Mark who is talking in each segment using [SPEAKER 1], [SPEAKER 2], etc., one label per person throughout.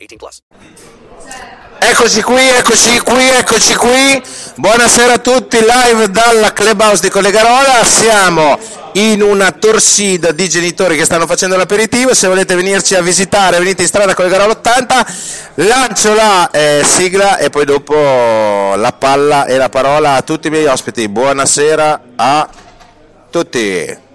[SPEAKER 1] 18 plus.
[SPEAKER 2] Eccoci qui, eccoci qui, eccoci qui. Buonasera a tutti, live dalla Clubhouse di Collegarola. Siamo in una torsida di genitori che stanno facendo l'aperitivo. Se volete venirci a visitare, venite in strada Collegarola 80. Lancio la eh, sigla e poi dopo la palla e la parola a tutti i miei ospiti. Buonasera a tutti.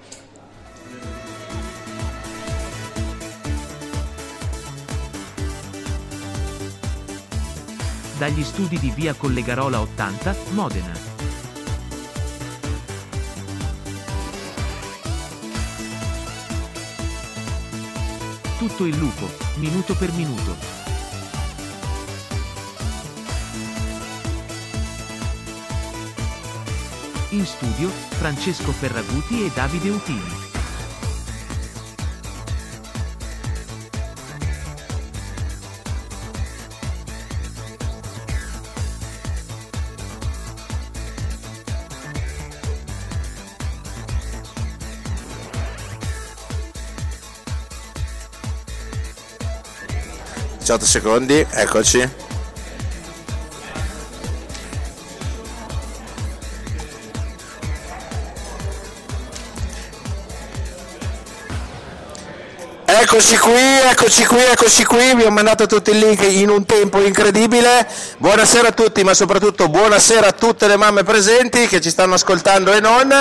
[SPEAKER 3] Dagli studi di via Collegarola 80, Modena. Tutto il lupo, minuto per minuto. In studio, Francesco Ferraguti e Davide Utini.
[SPEAKER 2] Diciotto secondi, eccoci. Eccoci qui, eccoci qui, eccoci qui, vi ho mandato tutti i link in un tempo incredibile. Buonasera a tutti, ma soprattutto buonasera a tutte le mamme presenti che ci stanno ascoltando e non.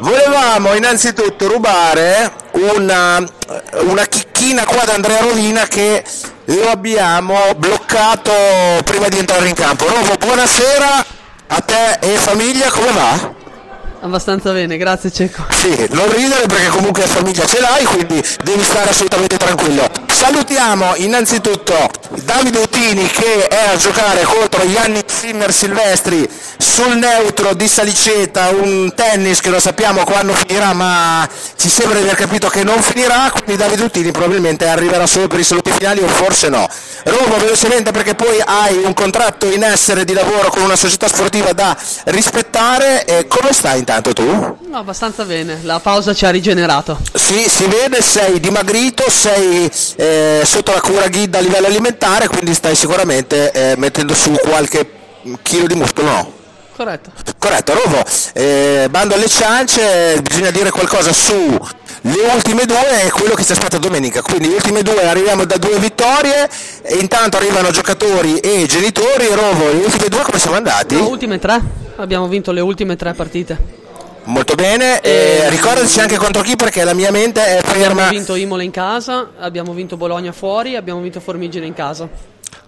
[SPEAKER 2] Volevamo innanzitutto rubare una, una chicchina qua da Andrea Rovina che lo abbiamo bloccato prima di entrare in campo. Rovo, buonasera a te e famiglia, come va?
[SPEAKER 4] Abbastanza bene, grazie Cecco.
[SPEAKER 2] Sì, non ridere perché comunque famiglia ce l'hai, quindi devi stare assolutamente tranquillo. Salutiamo innanzitutto Davide Utini che è a giocare contro Yannick Zimmer Silvestri sul neutro di Saliceta, un tennis che non sappiamo quando finirà, ma ci sembra di aver capito che non finirà, quindi Davide Utini probabilmente arriverà solo per i saluti finali o forse no. Roma velocemente perché poi hai un contratto in essere di lavoro con una società sportiva da rispettare, e come stai intanto tu?
[SPEAKER 4] No, abbastanza bene, la pausa ci ha rigenerato.
[SPEAKER 2] Sì, si vede, sei dimagrito, sei eh, sotto la cura guida a livello alimentare, quindi stai sicuramente eh, mettendo su qualche chilo di muscolo, no?
[SPEAKER 4] Corretto.
[SPEAKER 2] Corretto, Rovo, eh, bando alle ciance, bisogna dire qualcosa su le ultime due e quello che ci aspetta domenica, quindi le ultime due arriviamo da due vittorie e intanto arrivano giocatori e genitori, Rovo, le ultime due come siamo andati?
[SPEAKER 4] Le ultime tre, abbiamo vinto le ultime tre partite.
[SPEAKER 2] Molto bene, e... ricordaci anche contro chi perché la mia mente è ferma.
[SPEAKER 4] Abbiamo vinto Imola in casa, abbiamo vinto Bologna fuori, abbiamo vinto Formigine in casa.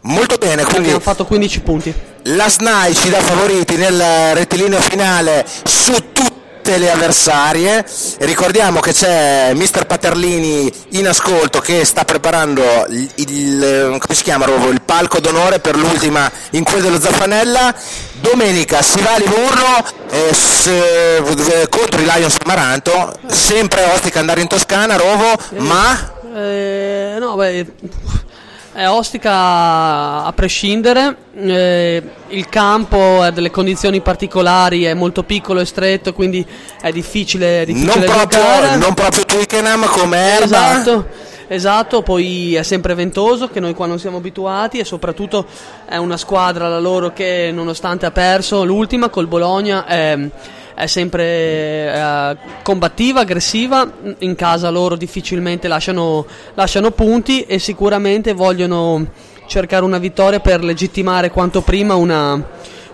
[SPEAKER 2] Molto bene, quindi
[SPEAKER 4] abbiamo fatto 15 punti.
[SPEAKER 2] La SNAI ci dà favoriti nel rettilineo finale su tutte le avversarie. Ricordiamo che c'è Mister Paterlini in ascolto che sta preparando il, il, chiama, il palco d'onore per l'ultima in quella dello Zaffanella. Domenica si va a Livorno eh, se, eh, contro i Lions Amaranto, sempre ostica andare in Toscana, Rovo, ma...
[SPEAKER 4] Eh, no, beh è ostica a prescindere, eh, il campo ha delle condizioni particolari, è molto piccolo e stretto, quindi è difficile, è difficile
[SPEAKER 2] non, proprio, non proprio Twickenham come Elba.
[SPEAKER 4] Esatto, esatto, poi è sempre ventoso, che noi qua non siamo abituati e soprattutto è una squadra la loro che nonostante ha perso l'ultima col Bologna... È, è sempre eh, combattiva, aggressiva, in casa loro difficilmente lasciano, lasciano punti e sicuramente vogliono cercare una vittoria per legittimare quanto prima una,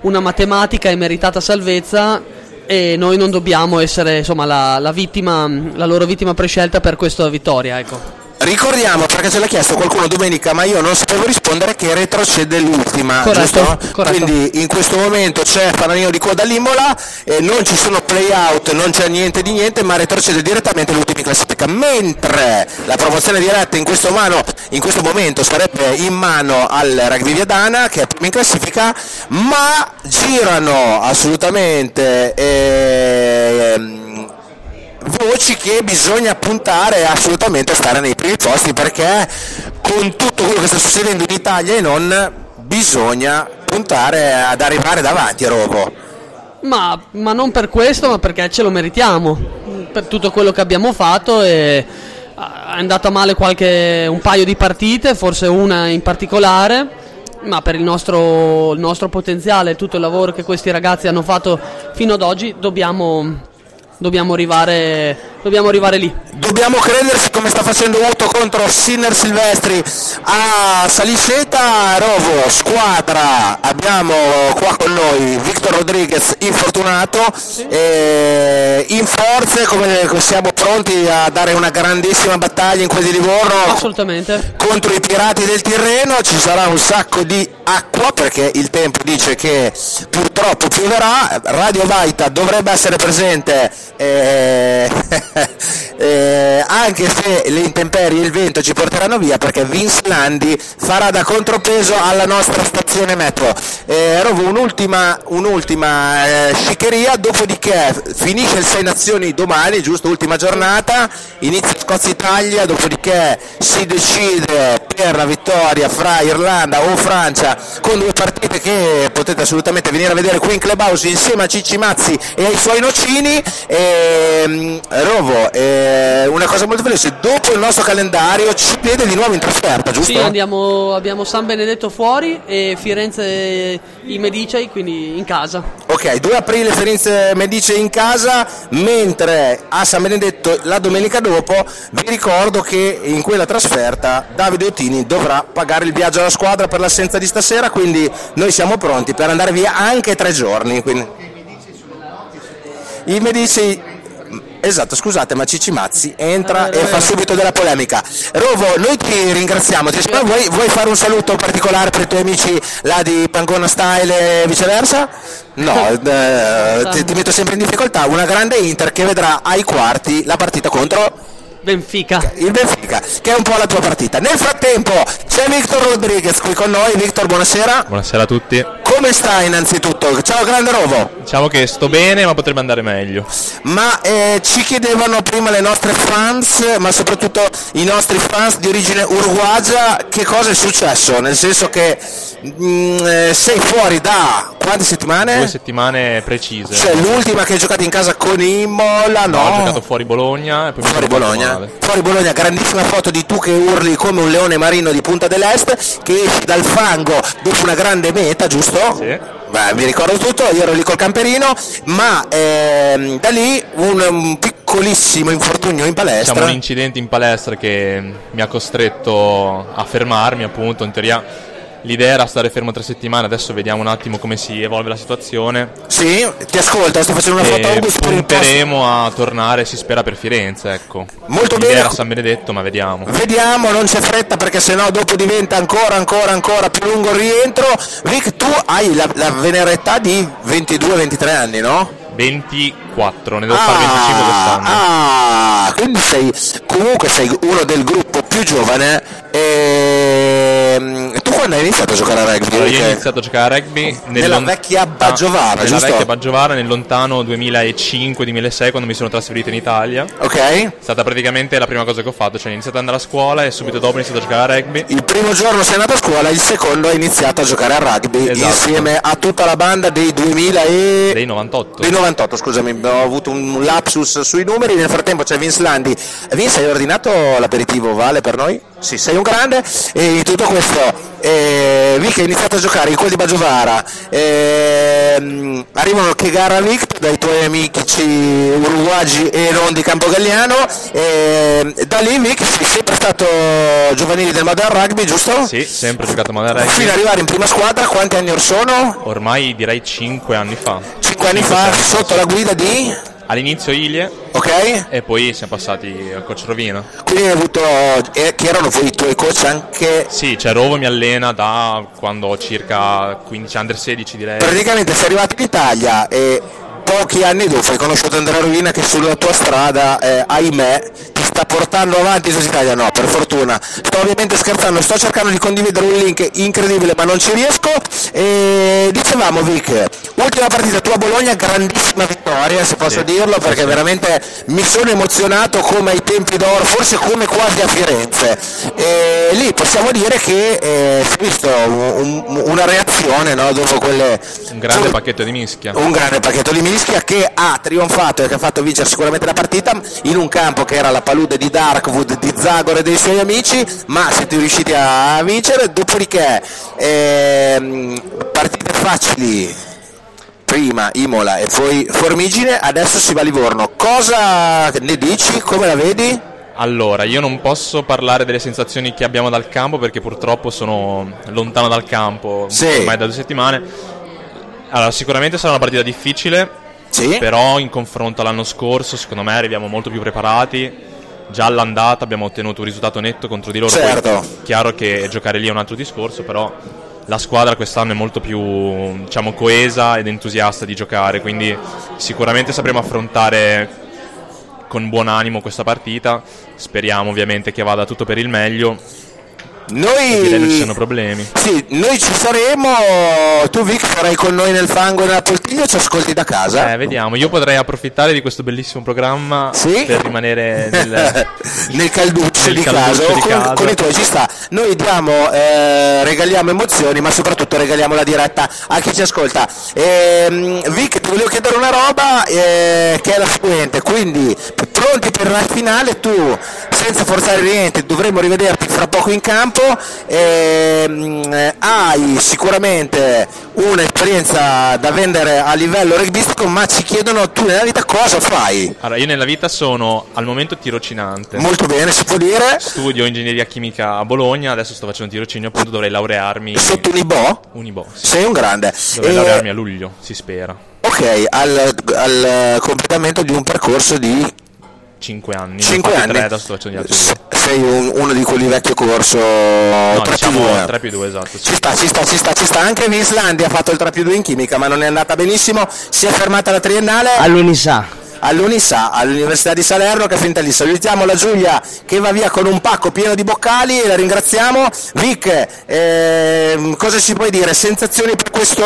[SPEAKER 4] una matematica e meritata salvezza e noi non dobbiamo essere insomma, la, la, vittima, la loro vittima prescelta per questa vittoria. Ecco.
[SPEAKER 2] Ricordiamo, perché ce l'ha chiesto qualcuno domenica, ma io non sapevo rispondere, che retrocede l'ultima,
[SPEAKER 4] corretto,
[SPEAKER 2] giusto?
[SPEAKER 4] Corretto.
[SPEAKER 2] Quindi in questo momento c'è Fananino di coda all'Imola, eh, non ci sono play-out, non c'è niente di niente, ma retrocede direttamente l'ultima in classifica. Mentre la promozione diretta in questo, mano, in questo momento sarebbe in mano al Rugby Viadana, che è prima in classifica, ma girano assolutamente... Eh, voci che bisogna puntare assolutamente a stare nei primi posti perché con tutto quello che sta succedendo in Italia e non bisogna puntare ad arrivare davanti a Rovo.
[SPEAKER 4] Ma, ma, non per questo, ma perché ce lo meritiamo per tutto quello che abbiamo fatto e è andata male qualche, un paio di partite, forse una in particolare, ma per il nostro, il nostro potenziale tutto il lavoro che questi ragazzi hanno fatto fino ad oggi dobbiamo, dobbiamo arrivare, dobbiamo arrivare lì.
[SPEAKER 2] Dobbiamo credersi come sta facendo Otto contro Sinner Silvestri. A Saliseta, Rovo, squadra, abbiamo qua con noi Victor Rodriguez infortunato, sì. in forze come siamo pronti a dare una grandissima battaglia in quel di Livorno?
[SPEAKER 4] Assolutamente.
[SPEAKER 2] contro i pirati del Tirreno, ci sarà un sacco di acqua perché il tempo dice che purtroppo pioverà, Radio Vaita dovrebbe essere presente. Eh, eh, anche se le intemperie e il vento ci porteranno via perché Vince Landi farà da contropeso alla nostra stazione metro. Eh, Rovo un'ultima, un'ultima eh, sciccheria, dopodiché finisce il 6 Nazioni domani, giusto? Ultima giornata, inizia Scozia Italia, dopodiché si decide per la vittoria fra Irlanda o Francia con due partite che potete assolutamente venire a vedere qui in Clubhouse insieme a Cicci Mazzi e ai suoi nocini. E, Rovo, eh, una cosa molto veloce, dopo il nostro calendario ci vede di nuovo in trasferta, giusto?
[SPEAKER 4] Sì, andiamo, abbiamo San Benedetto fuori e Firenze i Medicei, quindi in casa.
[SPEAKER 2] Ok, 2 aprile Firenze Medicei in casa, mentre a San Benedetto la domenica dopo vi ricordo che in quella trasferta Davide Ottini dovrà pagare il viaggio alla squadra per l'assenza di stasera, quindi noi siamo pronti per andare via anche tre giorni. Quindi... I Medici Esatto, scusate, ma Cici Mazzi entra e fa subito della polemica. Rovo, noi ti ringraziamo. Ti vuoi, vuoi, fare un saluto particolare per i tuoi amici là di Pangona Style e viceversa? No, eh, ti, ti metto sempre in difficoltà. Una grande Inter che vedrà ai quarti la partita contro
[SPEAKER 4] Benfica.
[SPEAKER 2] Il Benfica, che è un po' la tua partita. Nel frattempo c'è Victor Rodriguez qui con noi. Victor, buonasera.
[SPEAKER 5] Buonasera a tutti.
[SPEAKER 2] Come stai innanzitutto? Ciao grande Rovo.
[SPEAKER 5] Diciamo che sto bene, ma potrebbe andare meglio.
[SPEAKER 2] Ma eh, ci chiedevano prima le nostre fans, ma soprattutto i nostri fans di origine uruguagia, che cosa è successo? Nel senso che mh, mm, eh, sei fuori da quante settimane?
[SPEAKER 5] Due settimane precise.
[SPEAKER 2] Cioè l'ultima che hai giocato in casa con Imola, no?
[SPEAKER 5] no ho giocato fuori Bologna e poi
[SPEAKER 2] fuori Bologna. Fuori Bologna, grandissima foto di tu che urli come un leone marino di Punta dell'Est che esci dal fango dopo una grande meta, giusto?
[SPEAKER 5] Sì.
[SPEAKER 2] Beh, mi ricordo tutto, io ero lì col camperino, ma ehm, da lì un, un, piccolissimo infortunio in palestra.
[SPEAKER 5] Diciamo un incidente in palestra che mi ha costretto a fermarmi, appunto, in teoria L'idea era stare fermo tre settimane, adesso vediamo un attimo come si evolve la situazione.
[SPEAKER 2] Sì, ti ascolta, sto facendo una foto
[SPEAKER 5] August punteremo a tornare, si spera, per Firenze, ecco.
[SPEAKER 2] Molto
[SPEAKER 5] L'idea
[SPEAKER 2] bene.
[SPEAKER 5] era San Benedetto, ma vediamo.
[SPEAKER 2] Vediamo, non c'è fretta perché sennò dopo diventa ancora, ancora, ancora più lungo il rientro. Vic, tu hai la, la venera età di 22-23 anni, no?
[SPEAKER 5] 24, ne devo ah, fare 25 quest'anno.
[SPEAKER 2] Ah, quindi sei comunque sei uno del gruppo più giovane. E... Quando hai iniziato a giocare a rugby?
[SPEAKER 5] Allora, io ho iniziato a giocare a rugby
[SPEAKER 2] nel nella lon... vecchia Baggiovara,
[SPEAKER 5] nella vecchia Baggiovara nel lontano 2005-2006 quando mi sono trasferito in Italia.
[SPEAKER 2] Ok.
[SPEAKER 5] È stata praticamente la prima cosa che ho fatto, cioè ho iniziato ad andare a scuola e subito dopo ho iniziato a giocare a rugby.
[SPEAKER 2] Il primo giorno sei andato a scuola, il secondo hai iniziato a giocare a rugby esatto. insieme a tutta la banda dei 2000 e...
[SPEAKER 5] Dei 98.
[SPEAKER 2] Dei 98 98, scusami, ho avuto un lapsus sui numeri, nel frattempo c'è Vince Landi. Vince, hai ordinato l'aperitivo, vale per noi? Sì, sei un grande e in tutto questo eh, Vic ha iniziato a giocare in quel di Baggiovara ehm, arrivano che gara Vic dai tuoi amici uruguagi e non di Campogalliano e da lì Vic sei sempre stato giovanile del Modern Rugby giusto?
[SPEAKER 5] Sì, sempre giocato Modern Rugby.
[SPEAKER 2] fino ad arrivare in prima squadra quanti anni or sono?
[SPEAKER 5] Ormai direi 5 anni fa.
[SPEAKER 2] 5 anni fa sotto la guida di?
[SPEAKER 5] All'inizio Ilie
[SPEAKER 2] ok
[SPEAKER 5] e poi siamo passati al coach Rovino.
[SPEAKER 2] quindi hai avuto eh, che erano voi i tuoi coach anche
[SPEAKER 5] Sì, cioè Rovo mi allena da quando ho circa 15 anni, under 16 direi.
[SPEAKER 2] praticamente sei arrivato in Italia e pochi anni dopo hai conosciuto Andrea Rovina che sulla tua strada, eh, ahimè, sta portando avanti in Italia, no, per fortuna. Sto ovviamente scherzando, sto cercando di condividere un link incredibile ma non ci riesco. E dicevamo Vic, ultima partita tua a Bologna, grandissima vittoria se posso
[SPEAKER 5] Sì,
[SPEAKER 2] dirlo, perché
[SPEAKER 5] sì.
[SPEAKER 2] veramente mi sono emozionato come ai tempi d'oro, forse come quasi a Firenze. E lì possiamo dire che eh, si è visto un- un- una reazione no, dopo quelle
[SPEAKER 5] Un grande pacchetto di mischia.
[SPEAKER 2] un grande pacchetto di Mischia che ha trionfato e che ha fatto vincere sicuramente la partita in un campo che era la palude di Darkwood, di Zagor e dei suoi amici, ma siete riusciti a vincere, dopodiché ehm, partite facili, prima Imola e poi Formigine, adesso si va a Livorno. Cosa ne dici? Come la vedi?
[SPEAKER 5] Allora, io non posso parlare delle sensazioni che abbiamo dal campo perché purtroppo sono lontano dal campo
[SPEAKER 2] Sì.
[SPEAKER 5] ormai da due settimane. Allora, sicuramente sarà una partita difficile,
[SPEAKER 2] Sì?
[SPEAKER 5] però in confronto all'anno scorso secondo me arriviamo molto più preparati. Già all'andata abbiamo ottenuto un risultato netto contro di loro. poi
[SPEAKER 2] Certo.
[SPEAKER 5] chiaro che giocare lì è un altro discorso, però la squadra quest'anno è molto più diciamo, coesa ed entusiasta di giocare, quindi sicuramente sapremo affrontare con buon animo questa partita. Speriamo ovviamente che vada tutto per il meglio.
[SPEAKER 2] Noi...
[SPEAKER 5] Direi non ci siano problemi.
[SPEAKER 2] Sì, noi ci saremo, tu Vic sarai con noi nel fango e nella poltiglia o ci ascolti da casa?
[SPEAKER 5] Eh, vediamo. Io potrei approfittare di questo bellissimo programma
[SPEAKER 2] Sì?
[SPEAKER 5] per rimanere nel,
[SPEAKER 2] nel calduccio
[SPEAKER 5] nel
[SPEAKER 2] di
[SPEAKER 5] calduccio
[SPEAKER 2] casa,
[SPEAKER 5] di
[SPEAKER 2] con,
[SPEAKER 5] casa.
[SPEAKER 2] con i tuoi ci sta. Noi diamo, eh, regaliamo emozioni, ma soprattutto regaliamo la diretta a chi ci ascolta. Ehm, Vic, ti volevo chiedere una roba eh, che è la seguente, quindi pronti per la finale, tu senza forzare niente, dovremo rivederti fra poco in campo, ehm, eh, hai sicuramente un'esperienza da vendere a livello rugbistico, ma ci chiedono tu nella vita cosa fai?
[SPEAKER 5] Allora, io nella vita sono al momento tirocinante.
[SPEAKER 2] Molto bene, si può dire.
[SPEAKER 5] Studio ingegneria chimica a Bologna, adesso sto facendo tirocinio, appunto dovrei laurearmi.
[SPEAKER 2] Sotto Unibo?
[SPEAKER 5] Unibo, sì.
[SPEAKER 2] Sei un grande.
[SPEAKER 5] Dovrei
[SPEAKER 2] E-
[SPEAKER 5] laurearmi a luglio, si spera.
[SPEAKER 2] ok, al, al completamento di un percorso di
[SPEAKER 5] 5 anni.
[SPEAKER 2] 5
[SPEAKER 5] Ne ho fatti
[SPEAKER 2] anni.
[SPEAKER 5] tre, adesso sto facendo gli altri due.
[SPEAKER 2] sei un- uno di quelli vecchio corso
[SPEAKER 5] No,
[SPEAKER 2] 3
[SPEAKER 5] diciamo
[SPEAKER 2] più 2.
[SPEAKER 5] 3 più 2, esatto. sì.
[SPEAKER 2] Ci sta, ci sta, ci sta, ci sta. Anche Vinslandi ha fatto il 3 più 2 in chimica, ma non è andata benissimo. Si è fermata la triennale
[SPEAKER 4] All'Unisa.
[SPEAKER 2] all'Unisa, all'Università di Salerno che è finita lì. Salutiamo la Giulia che va via con un pacco pieno di boccali e la ringraziamo. Vic, ehm, cosa ci puoi dire? Sensazioni per questo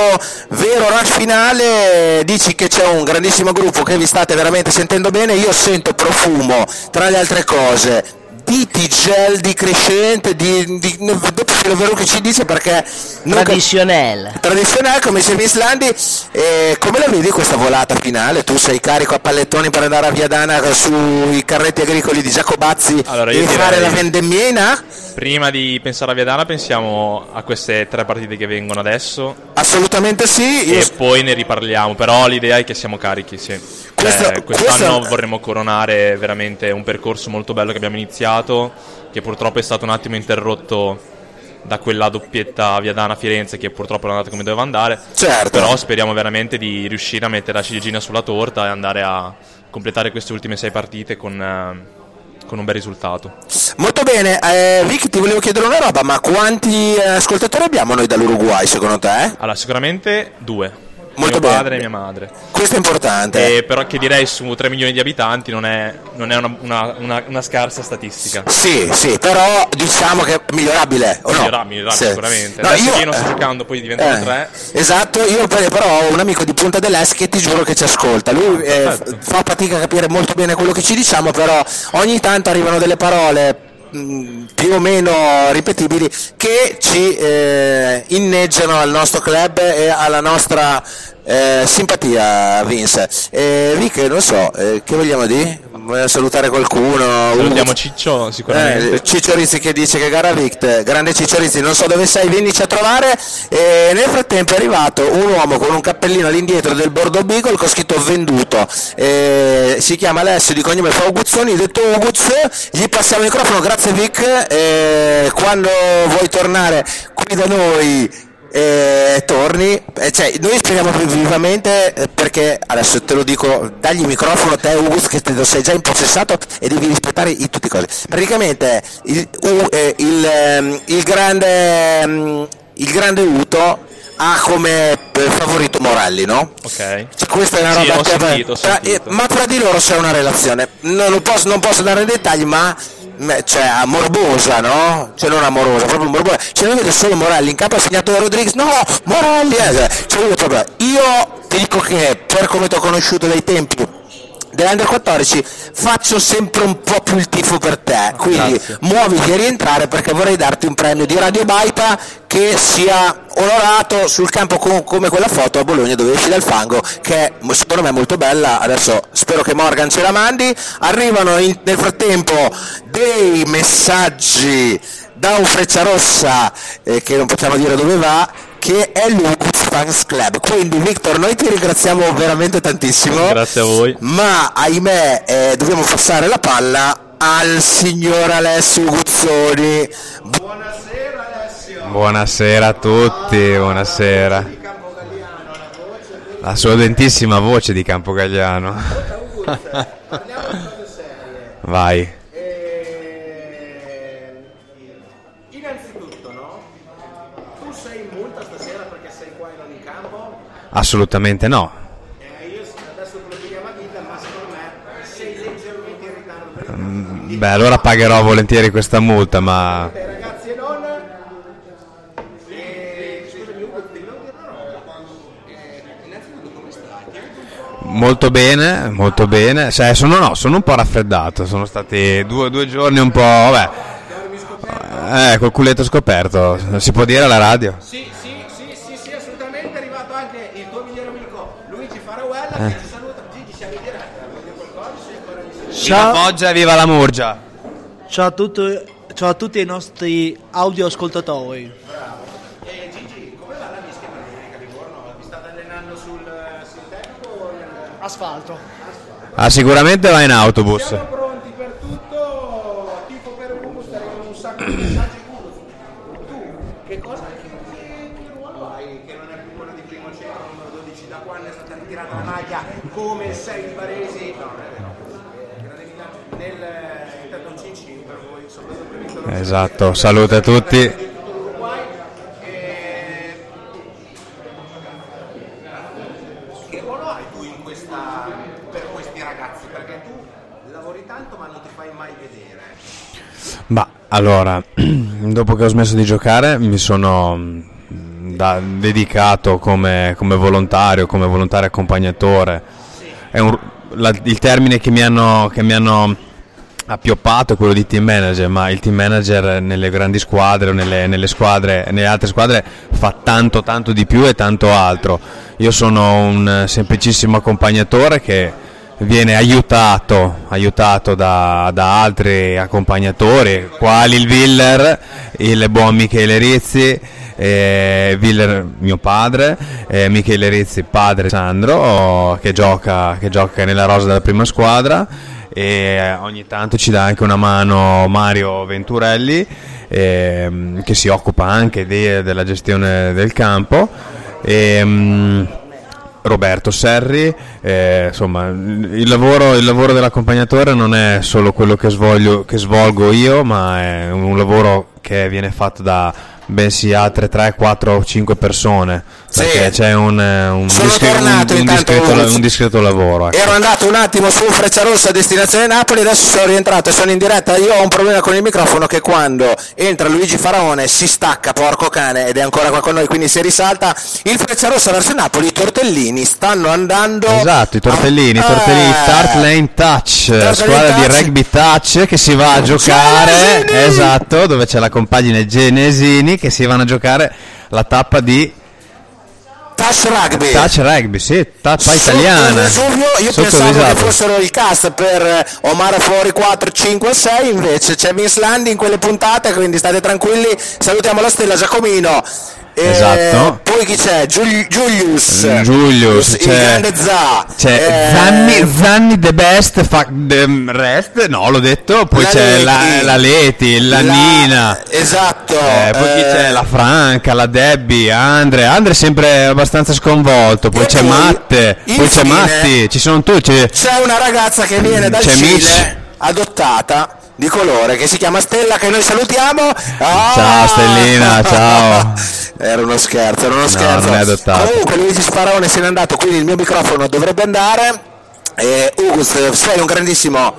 [SPEAKER 2] vero rush finale? Dici che c'è un grandissimo gruppo che vi state veramente sentendo bene. Io sento profumo, tra le altre cose. Di tigel, di crescente, di, di, dopo quello vero che ci dice perché
[SPEAKER 4] Tradizionale.
[SPEAKER 2] tradizionale come dice Islandi eh, come la vedi questa volata finale? tu sei carico a pallettoni per andare a Viadana sui carretti agricoli di Giacobazzi
[SPEAKER 5] Allora,
[SPEAKER 2] e
[SPEAKER 5] io
[SPEAKER 2] fare la vendemmiena?
[SPEAKER 5] Prima di pensare a Viadana pensiamo a queste tre partite che vengono adesso
[SPEAKER 2] assolutamente sì io
[SPEAKER 5] e poi ne riparliamo, però l'idea è che siamo carichi, sì.
[SPEAKER 2] Questo-
[SPEAKER 5] quest'anno
[SPEAKER 2] questo-
[SPEAKER 5] vorremmo coronare veramente un percorso molto bello che abbiamo iniziato, che purtroppo è stato un attimo interrotto da quella doppietta Viadana-Firenze che purtroppo non è andata come doveva andare.
[SPEAKER 2] Certo.
[SPEAKER 5] Però speriamo veramente di riuscire a mettere la ciliegina sulla torta e andare a completare queste ultime sei partite con, eh, con un bel risultato.
[SPEAKER 2] molto bene eh, Vic ti volevo chiedere una roba ma quanti eh, ascoltatori abbiamo noi dall'Uruguay secondo te?
[SPEAKER 5] Allora, sicuramente due.
[SPEAKER 2] Molto
[SPEAKER 5] mio
[SPEAKER 2] bene.
[SPEAKER 5] padre e mia madre.
[SPEAKER 2] questo è importante
[SPEAKER 5] Eh, però che direi su 3 milioni di abitanti non è, non è una, una- una- una scarsa statistica.
[SPEAKER 2] sì sì però diciamo che è migliorabile o no?
[SPEAKER 5] Migliorabile,
[SPEAKER 2] Sì.
[SPEAKER 5] sicuramente.
[SPEAKER 2] No,
[SPEAKER 5] Adesso
[SPEAKER 2] io-
[SPEAKER 5] io non sto giocando, poi diventano
[SPEAKER 2] Eh,
[SPEAKER 5] tre.
[SPEAKER 2] Esatto, io per- però ho un amico di Punta dell'Est che ti giuro che ci ascolta. Lui eh, fa fatica a capire molto bene quello che ci diciamo, però ogni tanto arrivano delle parole più o meno ripetibili che ci eh, inneggiano al nostro club e alla nostra eh, simpatia Vince. Eh, Vic, non so, eh, che vogliamo dire? Voglio salutare qualcuno.
[SPEAKER 5] Salutiamo Ciccio sicuramente.
[SPEAKER 2] Eh, Ciccio Rizzi che dice che gara Vict, grande Ciccio Rizzi, non so dove sei, vienici a trovare. E nel frattempo è arrivato un uomo con un cappellino all'indietro del Bordo Beagle con scritto venduto. E si chiama Alessio di cognome Fauguzzoni, detto Uguz, gli passiamo il microfono, grazie Vic. E quando vuoi tornare qui da noi eh, torni, eh, cioè, noi speriamo vivamente eh, perché adesso te lo dico, dagli il microfono a te Ugus che te lo sei già impossessato e devi rispettare i, tutti i cose. Praticamente il, uh, eh, il, ehm, il grande, um, il grande Uto ha come favorito Morelli, no?
[SPEAKER 5] Ok.
[SPEAKER 2] Cioè, questa è una
[SPEAKER 5] Sì,
[SPEAKER 2] roba
[SPEAKER 5] ho
[SPEAKER 2] che
[SPEAKER 5] sentito,
[SPEAKER 2] tra- eh, ma tra di loro c'è una relazione. Non, lo posso, non posso dare dettagli, ma cioè, morbosa, no? Cioè non amorosa, proprio morbosa. Cioè non vedo solo Morelli in campo ha segnato Rodriguez. No, Morelli! eh, cioè, io, io ti dico che per come ti ho conosciuto dai tempi dell'Under 14 faccio sempre un po' più il tifo per te. Quindi
[SPEAKER 5] Grazie.
[SPEAKER 2] muoviti a rientrare perché vorrei darti un premio di Radio Baita che sia onorato sul campo co- come quella foto a Bologna dove esci dal fango che è, secondo me è molto bella. Adesso spero che Morgan ce la mandi. Arrivano in- nel frattempo dei messaggi da un Frecciarossa eh, che non possiamo dire dove va che è l'Uguz Fans Club quindi Victor noi ti ringraziamo veramente tantissimo
[SPEAKER 5] Grazie a voi.
[SPEAKER 2] ma ahimè eh, dobbiamo passare la palla al signor Alessio Guzzoni.
[SPEAKER 6] Buonasera a tutti, buonasera. La sua dentissima voce di Campogagliano. Vai.
[SPEAKER 2] Il
[SPEAKER 6] Mm, Beh, allora pagherò volentieri questa multa, ma molto bene, molto bene. Cioè, sono, no, sono un po' raffreddato. Sono stati due, due giorni un po'. Vabbè. Eh, col culetto scoperto. Si può dire alla radio?
[SPEAKER 2] Sì, sì, assolutamente è arrivato anche il tuo migliore amico Luigi Farauella che ci saluta. Gigi, siamo in diretta, vuoi dire qualcosa? Sei ancora in
[SPEAKER 6] Viva Foggia e viva la Murgia!
[SPEAKER 7] Ciao a, tutti, ciao a tutti i nostri audio ascoltatori.
[SPEAKER 2] E Gigi, come va la mischia per domenica di Livorno? Vi state allenando sul sintetico o nel...
[SPEAKER 7] Asfalto.
[SPEAKER 6] Ah, sicuramente va in autobus.
[SPEAKER 2] Siamo pronti per tutto, tifo per Umus, arrivano un sacco di messaggi Umus. Tu, che cosa, che, che ruolo hai che non è più quello di primo centro, numero 12, da quando è stata ritirata la maglia, come 6 di Baresi? No, non è vero. Nel, intanto un cin per voi, soprattutto per Vittorio
[SPEAKER 6] Esatto, salute a tutti.
[SPEAKER 2] tutto l'Uruguay. Che ruolo hai tu in questa, per questi ragazzi? Perché tu lavori tanto ma non ti fai mai vedere.
[SPEAKER 6] Ma allora, dopo che ho smesso di giocare, mi sono mm, da- dedicato come, come volontario, come volontario accompagnatore. È un- la- il termine che mi hanno, che mi hanno appioppato è quello di team manager, ma il team manager nelle grandi squadre o nelle, nelle squadre, nelle altre squadre fa tanto tanto di più e tanto altro. Io sono un semplicissimo accompagnatore che viene aiutato, aiutato da, da altri accompagnatori, quali il Viller, il buon Michele Rizzi, eh, Viller mio padre, eh, Michele Rizzi padre Sandro che gioca, che gioca nella rosa della prima squadra e ogni tanto ci dà anche una mano Mario Venturelli ehm, che si occupa anche di- della gestione del campo. E, Roberto Serri, eh, insomma, il lavoro, il lavoro dell'accompagnatore non è solo quello che, svoglio- che svolgo io, ma è un lavoro che viene fatto da bensì altre 3, 4 5 persone. Perché c'è un, eh, un,
[SPEAKER 2] Sono
[SPEAKER 6] discre- un-
[SPEAKER 2] tornato
[SPEAKER 6] un
[SPEAKER 2] intanto,
[SPEAKER 6] discreto, un discreto lavoro. ecco.
[SPEAKER 2] Ero andato un attimo su Frecciarossa a destinazione Napoli, adesso sono rientrato e sono in diretta. Io ho un problema con il microfono che quando entra Luigi Faraone si stacca, porco cane, ed è ancora qua con noi, quindi si risalta. Il Frecciarossa verso Napoli, i tortellini stanno andando.
[SPEAKER 6] Esatto, i tortellini, i
[SPEAKER 2] Ah,
[SPEAKER 6] tortellini
[SPEAKER 2] eh.
[SPEAKER 6] Start Lane Touch,
[SPEAKER 2] Lane
[SPEAKER 6] squadra di
[SPEAKER 2] Touch.
[SPEAKER 6] rugby touch che si va a giocare,
[SPEAKER 2] Genesini!
[SPEAKER 6] esatto, dove c'è la compagine Genesini che si vanno a giocare la tappa di
[SPEAKER 2] Touch Rugby.
[SPEAKER 6] Touch Rugby, sì, tappa italiana.
[SPEAKER 2] Vesuvio, io
[SPEAKER 6] Sotto
[SPEAKER 2] pensavo
[SPEAKER 6] Vesuvio.
[SPEAKER 2] che fossero il cast per eh, Omar Fuori 4, 5, 6, invece c'è Vince Landi in quelle puntate, quindi state tranquilli. Salutiamo la stella Giacomino. Eh,
[SPEAKER 6] Esatto.
[SPEAKER 2] Poi chi c'è? Giul-. Giulius, il
[SPEAKER 6] c'è-
[SPEAKER 2] grande Za.
[SPEAKER 6] C'è
[SPEAKER 2] Eh,
[SPEAKER 6] Zanni, Zanni the best, fa, the rest, no l'ho detto, poi
[SPEAKER 2] La
[SPEAKER 6] c'è la,
[SPEAKER 2] Leti.
[SPEAKER 6] la Leti, la,
[SPEAKER 2] La-
[SPEAKER 6] Nina,
[SPEAKER 2] Esatto.
[SPEAKER 6] eh, poi chi
[SPEAKER 2] eh,
[SPEAKER 6] c'è la Franca, la Debbie, Andre, Andre è sempre abbastanza sconvolto, poi c'è
[SPEAKER 2] poi,
[SPEAKER 6] Matte, poi c'è
[SPEAKER 2] infine,
[SPEAKER 6] Matti, ci sono tutti, c'è,
[SPEAKER 2] C'è una ragazza che viene dal
[SPEAKER 6] C'è
[SPEAKER 2] Cile,
[SPEAKER 6] Mitch.
[SPEAKER 2] adottata di colore, che si chiama Stella, che noi salutiamo. Ah!
[SPEAKER 6] Ciao, Stellina, ciao.
[SPEAKER 2] Era uno scherzo, era uno
[SPEAKER 6] No,
[SPEAKER 2] scherzo. Comunque Luigi Sparone se n'è andato, quindi il mio microfono dovrebbe andare. E Ugus, sei un grandissimo.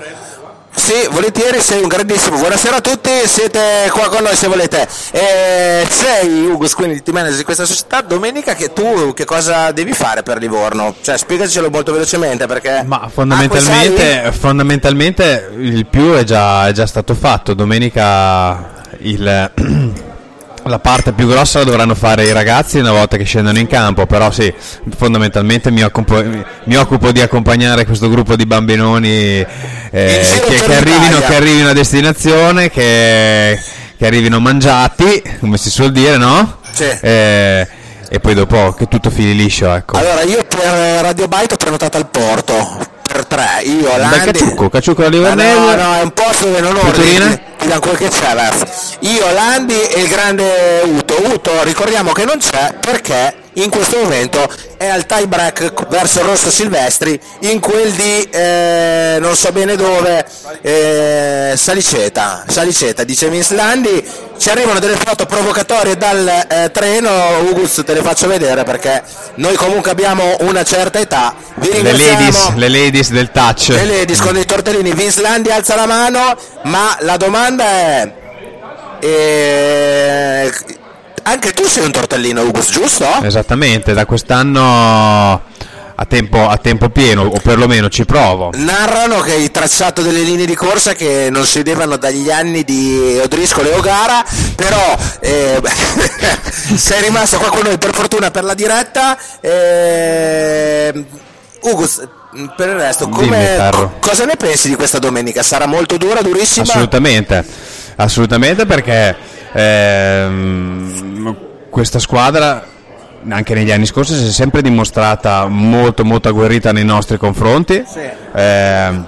[SPEAKER 2] Sì, volentieri, sei un grandissimo. Buonasera a tutti, siete qua con noi se volete. E sei Ugus, quindi il team manager di questa società. Domenica che tu che cosa devi fare per Livorno? Cioè, spiegacelo molto velocemente perché
[SPEAKER 6] ma fondamentalmente, fondamentalmente il più è già, è già stato fatto, domenica il... La parte più grossa la dovranno fare i ragazzi una volta che scendono in campo, però sì, fondamentalmente mi occupo, mi occupo di accompagnare questo gruppo di bambinoni eh, che, che arrivino, che arrivino a destinazione, che, che arrivino mangiati, come si suol dire, no?
[SPEAKER 2] Sì.
[SPEAKER 6] Eh, e poi dopo che tutto fili liscio, ecco.
[SPEAKER 2] Allora, io per Radio Byte ho prenotato al Porto per tre. Io, Landi.
[SPEAKER 6] Cacciucco alla
[SPEAKER 2] Ma
[SPEAKER 6] Livornese.
[SPEAKER 2] no, no, è un posto dove non ordini, danno quel che c'è. Io, Landi e il grande Uto. Uto, ricordiamo che non c'è perché in questo momento è al tie break verso il Rosso Silvestri in quel di eh, non so bene dove eh, Saliceta. Saliceta dice Vince Landi. Ci arrivano delle foto provocatorie dal eh, treno. Ugus te le faccio vedere perché noi comunque abbiamo una certa età. Vi
[SPEAKER 6] Le ladies, le ladies del touch.
[SPEAKER 2] le ladies con dei tortellini. Vince Landi alza la mano ma la domanda è eh, anche tu sei un tortellino Ugus giusto?
[SPEAKER 6] Esattamente, da quest'anno a tempo, a tempo pieno, o perlomeno ci provo.
[SPEAKER 2] narrano che il tracciato delle linee di corsa che non si vedevano dagli anni di Odriscolo e Ogara però eh, sei rimasto qua con noi per fortuna per la diretta eh, Ugus per il resto come, cosa ne pensi di questa domenica? sarà molto dura, durissima?
[SPEAKER 6] Assolutamente, assolutamente perché ehm, questa squadra anche negli anni scorsi si è sempre dimostrata molto molto agguerrita nei nostri confronti. Ehm,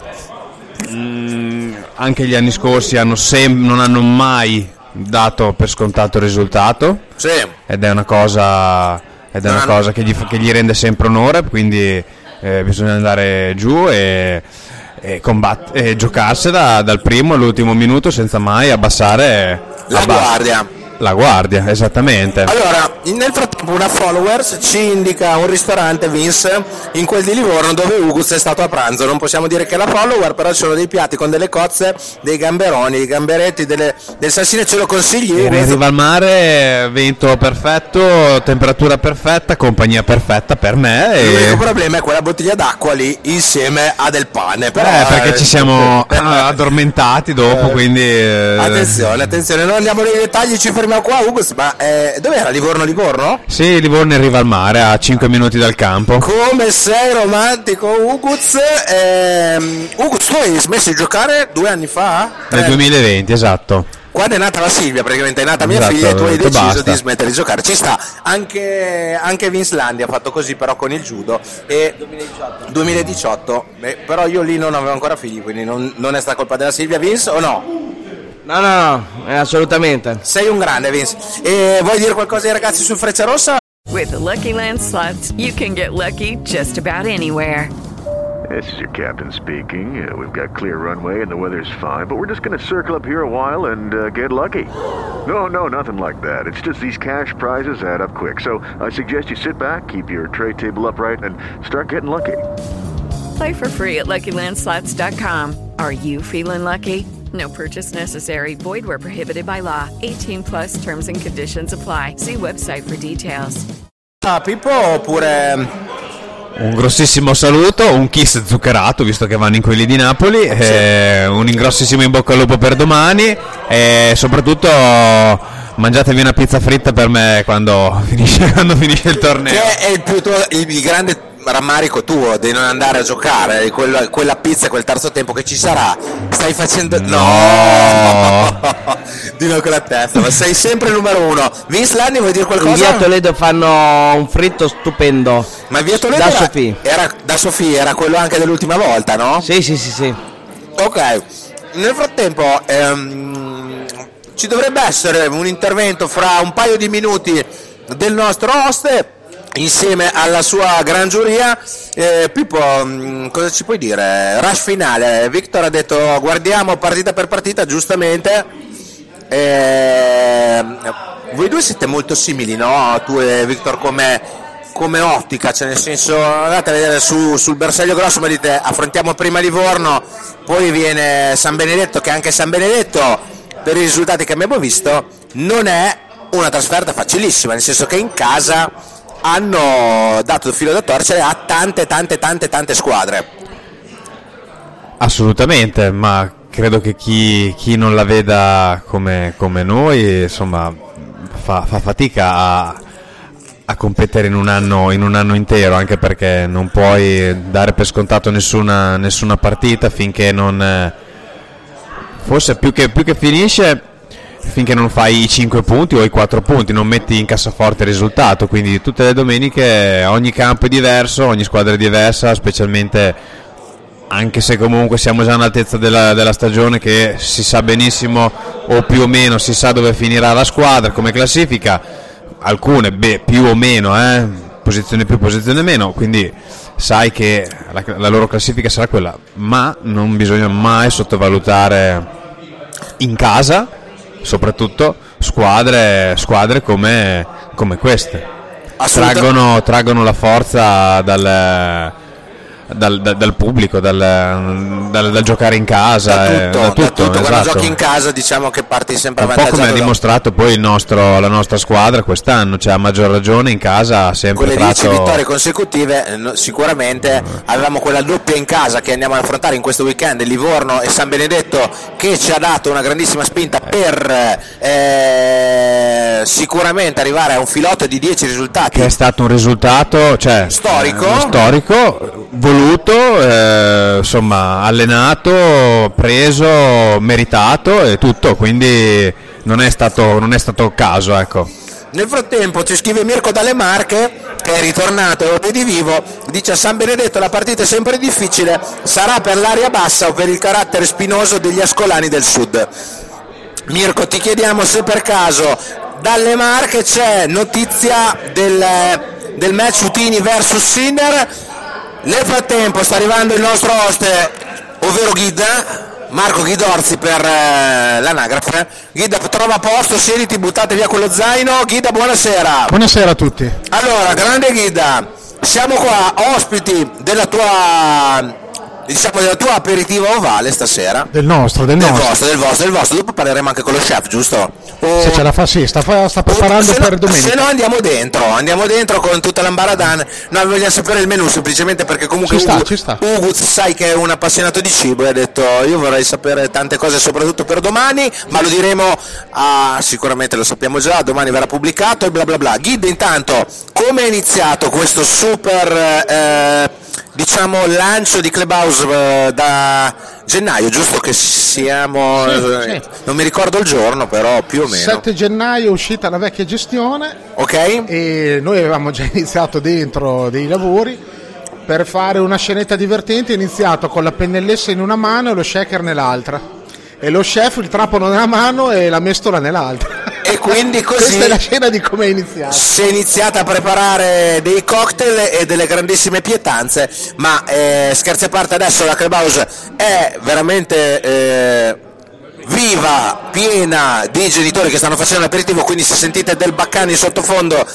[SPEAKER 6] mm, anche gli anni scorsi hanno sem- non hanno mai dato per scontato il risultato
[SPEAKER 2] Sì.
[SPEAKER 6] ed è una cosa, ed è una
[SPEAKER 2] hanno-
[SPEAKER 6] cosa che, gli, che gli rende sempre onore, quindi eh, bisogna andare giù e, e, combatt- e giocarsela dal primo all'ultimo minuto senza mai abbassare
[SPEAKER 2] La
[SPEAKER 6] abba-
[SPEAKER 2] guardia.
[SPEAKER 6] La guardia, esattamente.
[SPEAKER 2] Allora, nel frattempo una followers ci indica un ristorante Vince in quel di Livorno dove Ugus è stato a pranzo. Non possiamo dire che è la follower, però ci sono dei piatti con delle cozze, dei gamberoni, dei gamberetti, delle, del salsine, ce lo consigli?
[SPEAKER 6] In riva al mare, vento perfetto, temperatura perfetta, compagnia perfetta per me. E...
[SPEAKER 2] L'unico problema è quella bottiglia d'acqua lì insieme a del pane. Però,
[SPEAKER 6] Eh, perché ci siamo
[SPEAKER 2] eh,
[SPEAKER 6] addormentati dopo, quindi... eh,
[SPEAKER 2] Attenzione, attenzione, non andiamo nei dettagli, ci fermiamo qua, Ugus, ma eh, dov'era Livorno-Livorno?
[SPEAKER 6] Sì, Livorno è in riva al mare, a 5 minuti dal campo.
[SPEAKER 2] Come sei romantico, Ugus? Ehm, Ugus, tu hai smesso di giocare due anni fa?
[SPEAKER 6] Nel
[SPEAKER 2] Tre.
[SPEAKER 6] 2020, esatto.
[SPEAKER 2] Quando è nata la Silvia, praticamente è nata mia
[SPEAKER 6] Esatto,
[SPEAKER 2] figlia e tu hai deciso
[SPEAKER 6] basta.
[SPEAKER 2] di smettere di giocare. Ci sta, anche, anche Vince Landi ha fatto così però con il judo. E 2018. 2018, beh, però io lì non avevo ancora figli, quindi non, non è stata colpa della Silvia, Vince o no?
[SPEAKER 8] No, no, no, eh, assolutamente.
[SPEAKER 2] Sei un grande, Vince. E vuoi dire qualcosa ai ragazzi sul Freccia Rossa?
[SPEAKER 9] With the Lucky Land slots, you can get lucky just about anywhere.
[SPEAKER 10] This is your captain speaking. Uh, we've got clear runway and the weather's fine, but we're just going to circle up here a while and uh, get lucky. No, no, nothing like that. It's just these cash prizes add up quick. So I suggest you sit back, keep your tray table upright, and start getting lucky.
[SPEAKER 9] Play for free at LuckyLandSlots.com. Are you feeling lucky? No purchase necessary. Void where prohibited by law. 18 plus terms and conditions apply. See website for details.
[SPEAKER 2] Ah, Pippo oppure...
[SPEAKER 6] Un grossissimo saluto, un kiss zuccherato visto che vanno in quelli di Napoli, eh, un grossissimo in bocca al lupo per domani e soprattutto mangiatevi una pizza fritta per me quando finisce, quando finisce il torneo.
[SPEAKER 2] Che è il, più il grande rammarico tuo di non andare a giocare, quella, quella pizza, quel terzo tempo che ci sarà. Stai facendo. No! no con la testa, ma sei sempre il numero uno. Vince Lanni, vuoi dire
[SPEAKER 8] In
[SPEAKER 2] qualcosa?
[SPEAKER 8] via Toledo fanno un fritto stupendo.
[SPEAKER 2] Ma via Toledo
[SPEAKER 8] Da
[SPEAKER 2] era,
[SPEAKER 8] Sofì.
[SPEAKER 2] era da Sofì, era quello anche dell'ultima volta, no?
[SPEAKER 8] Sì, sì, sì, sì.
[SPEAKER 2] Ok, nel frattempo ehm, ci dovrebbe essere un intervento fra un paio di minuti del nostro oste insieme alla sua gran giuria. Eh, Pippo, mh, cosa ci puoi dire? Rush finale, Victor ha detto guardiamo partita per partita, giustamente. Ehm, voi due siete molto simili, no? Tu e Victor come, come ottica, cioè nel senso andate a vedere su- sul bersaglio grosso, ma dite affrontiamo prima Livorno, poi viene San Benedetto, che anche San Benedetto, per i risultati che abbiamo visto, non è una trasferta facilissima, nel senso che in casa hanno dato il filo da torcere a tante, tante, tante, tante squadre.
[SPEAKER 6] Assolutamente, ma credo che chi, chi non la veda come, come noi, insomma, fa, fa fatica a, a competere in un, anno, in un anno intero, anche perché non puoi dare per scontato nessuna, nessuna partita finché non... eh, Forse più che, più che finisce, finché non fai i 5 punti o i 4 punti, non metti in cassaforte il risultato, quindi tutte le domeniche ogni campo è diverso, ogni squadra è diversa, specialmente anche se comunque siamo già all'altezza della, della stagione che si sa benissimo o più o meno si sa dove finirà la squadra come classifica, alcune beh, più o meno, eh, posizione più, posizione meno, quindi sai che la, la loro classifica sarà quella, ma non bisogna mai sottovalutare in casa, soprattutto squadre, squadre come, come queste. Traggono, traggono la forza dal, dal, dal- dal pubblico, dal, dal- giocare in casa,
[SPEAKER 2] Da
[SPEAKER 6] eh,
[SPEAKER 2] tutto,
[SPEAKER 6] da
[SPEAKER 2] da
[SPEAKER 6] tutto,
[SPEAKER 2] tutto. quando
[SPEAKER 6] esatto.
[SPEAKER 2] giochi in casa diciamo che parti sempre
[SPEAKER 6] Un po' come ha
[SPEAKER 2] da-
[SPEAKER 6] dimostrato poi il nostro- la nostra squadra quest'anno, cioè a maggior ragione in casa ha sempre
[SPEAKER 2] quelle 10
[SPEAKER 6] tratto...
[SPEAKER 2] vittorie consecutive eh, sicuramente avevamo quella doppia in casa che andiamo ad affrontare in questo weekend Livorno e San Benedetto che ci ha dato una grandissima spinta per eh, sicuramente arrivare a un filotto di 10 risultati
[SPEAKER 6] che è stato un risultato cioè,
[SPEAKER 2] Storico.
[SPEAKER 6] eh, storico, voluto, eh, insomma, allenato, preso, meritato e tutto, quindi non è stato, non è stato caso, ecco.
[SPEAKER 2] Nel frattempo ci scrive Mirko dalle Marche che è ritornato e di vivo, dice a San Benedetto la partita è sempre difficile, sarà per l'aria bassa o per il carattere spinoso degli ascolani del sud. Mirko ti chiediamo se per caso dalle Marche c'è notizia del, del match Utini vs Sinner, nel frattempo sta arrivando il nostro oste, ovvero Ghida, Marco Ghidorzi per eh, l'anagrafe. Ghida trova posto, siediti, buttate via quello zaino. Ghida, buonasera.
[SPEAKER 11] Buonasera a tutti.
[SPEAKER 2] Allora, grande Ghida, siamo qua ospiti della tua diciamo della tua aperitivo ovale stasera.
[SPEAKER 11] Del nostro, del,
[SPEAKER 2] Del
[SPEAKER 11] nostro.
[SPEAKER 2] vostro, del vostro, del vostro. Dopo parleremo anche con lo chef, giusto? O-
[SPEAKER 11] Se ce la fa, sì, sta, sta preparando
[SPEAKER 2] se no,
[SPEAKER 11] per domenica.
[SPEAKER 2] se no andiamo dentro, andiamo dentro con tutta l'ambaradan. Noi vogliamo sapere il menù semplicemente perché comunque
[SPEAKER 11] Ci sta,
[SPEAKER 2] Ugo,
[SPEAKER 11] ci sta.
[SPEAKER 2] Ugo sai che è un appassionato di cibo e ha detto io vorrei sapere tante cose soprattutto per domani, ma lo diremo a, sicuramente lo sappiamo già, domani verrà pubblicato e bla bla bla. Guide intanto, come è iniziato questo super eh, diciamo lancio di Clubhouse da gennaio, giusto che siamo
[SPEAKER 11] Sì,
[SPEAKER 2] eh,
[SPEAKER 11] sì.
[SPEAKER 2] non mi ricordo il giorno, però più o meno.
[SPEAKER 11] 7 gennaio è uscita la vecchia gestione
[SPEAKER 2] Ok?
[SPEAKER 11] e noi avevamo già iniziato dentro dei lavori per fare una scenetta divertente, è iniziato con la pennellessa in una mano e lo shaker nell'altra. E lo chef il trapano nella mano e la mestola nell'altra.
[SPEAKER 2] Quindi così
[SPEAKER 11] Questa è la scena di come è iniziato.
[SPEAKER 2] si è iniziata a preparare dei cocktail e delle grandissime pietanze, ma eh, scherzi a parte adesso la Clubhouse è veramente eh, viva, piena di genitori che stanno facendo l'aperitivo, quindi se sentite del baccano in sottofondo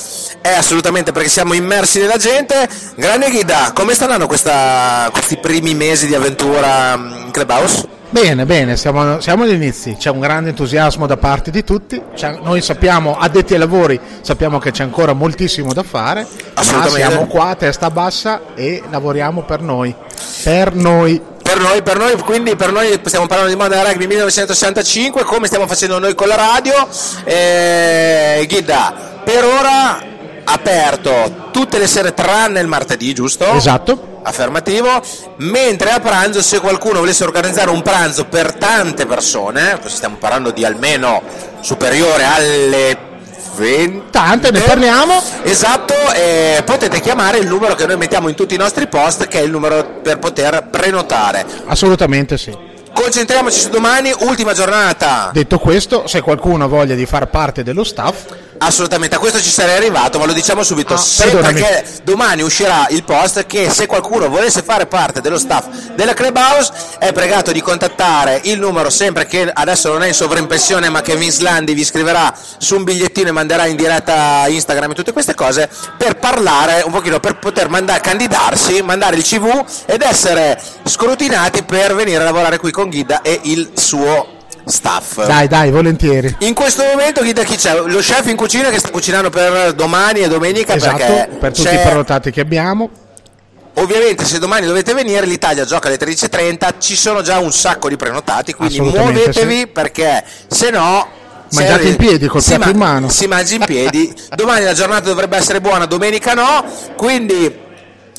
[SPEAKER 2] è assolutamente perché siamo immersi nella gente. Grande Ghida, come stanno questa- questi primi mesi di avventura mm, in Clubhouse?
[SPEAKER 11] Bene, bene, siamo, siamo agli inizi, c'è un grande entusiasmo da parte di tutti, C'è- noi sappiamo, addetti ai lavori, sappiamo che c'è ancora moltissimo da fare, ma siamo qua a testa bassa e lavoriamo per noi, per noi.
[SPEAKER 2] per noi, per noi, quindi per noi stiamo parlando di Modern Rugby 1965, come stiamo facendo noi con la radio. Eh, Ghida, per ora aperto tutte le sere tranne il martedì, giusto?
[SPEAKER 11] Esatto.
[SPEAKER 2] Affermativo, mentre a pranzo se qualcuno volesse organizzare un pranzo per tante persone, questo stiamo parlando di almeno superiore alle 20
[SPEAKER 11] Tante, ne parliamo.
[SPEAKER 2] Esatto, eh, potete chiamare il numero che noi mettiamo in tutti i nostri post, che è il numero per poter prenotare.
[SPEAKER 11] Assolutamente sì.
[SPEAKER 2] Concentriamoci su domani, ultima giornata.
[SPEAKER 11] Detto questo, se qualcuno ha voglia di far parte dello staff,
[SPEAKER 2] Assolutamente, a questo ci sarei arrivato, ma lo diciamo subito.
[SPEAKER 11] Ah,
[SPEAKER 2] Se- perché domani uscirà il post che se qualcuno volesse fare parte dello staff della Clubhouse è pregato di contattare il numero sempre che adesso non è in sovraimpressione ma che Vince Landi vi scriverà su un bigliettino e manderà in diretta Instagram e tutte queste cose per parlare un pochino, per poter mandare, candidarsi, mandare il CV ed essere scrutinati per venire a lavorare qui con Ghida e il suo staff.
[SPEAKER 11] dai, dai, volentieri.
[SPEAKER 2] In questo momento chi, chi c'è? Lo chef in cucina che sta cucinando per domani e domenica
[SPEAKER 11] Esatto,
[SPEAKER 2] perché
[SPEAKER 11] per tutti i prenotati che abbiamo.
[SPEAKER 2] Ovviamente se domani dovete venire l'Italia gioca alle 13.30, ci sono già un sacco di prenotati, quindi muovetevi
[SPEAKER 11] sì.
[SPEAKER 2] perché se no...
[SPEAKER 11] Mangiate in piedi, col piatto in mano.
[SPEAKER 2] Si mangia in piedi, domani la giornata dovrebbe essere buona, domenica no, quindi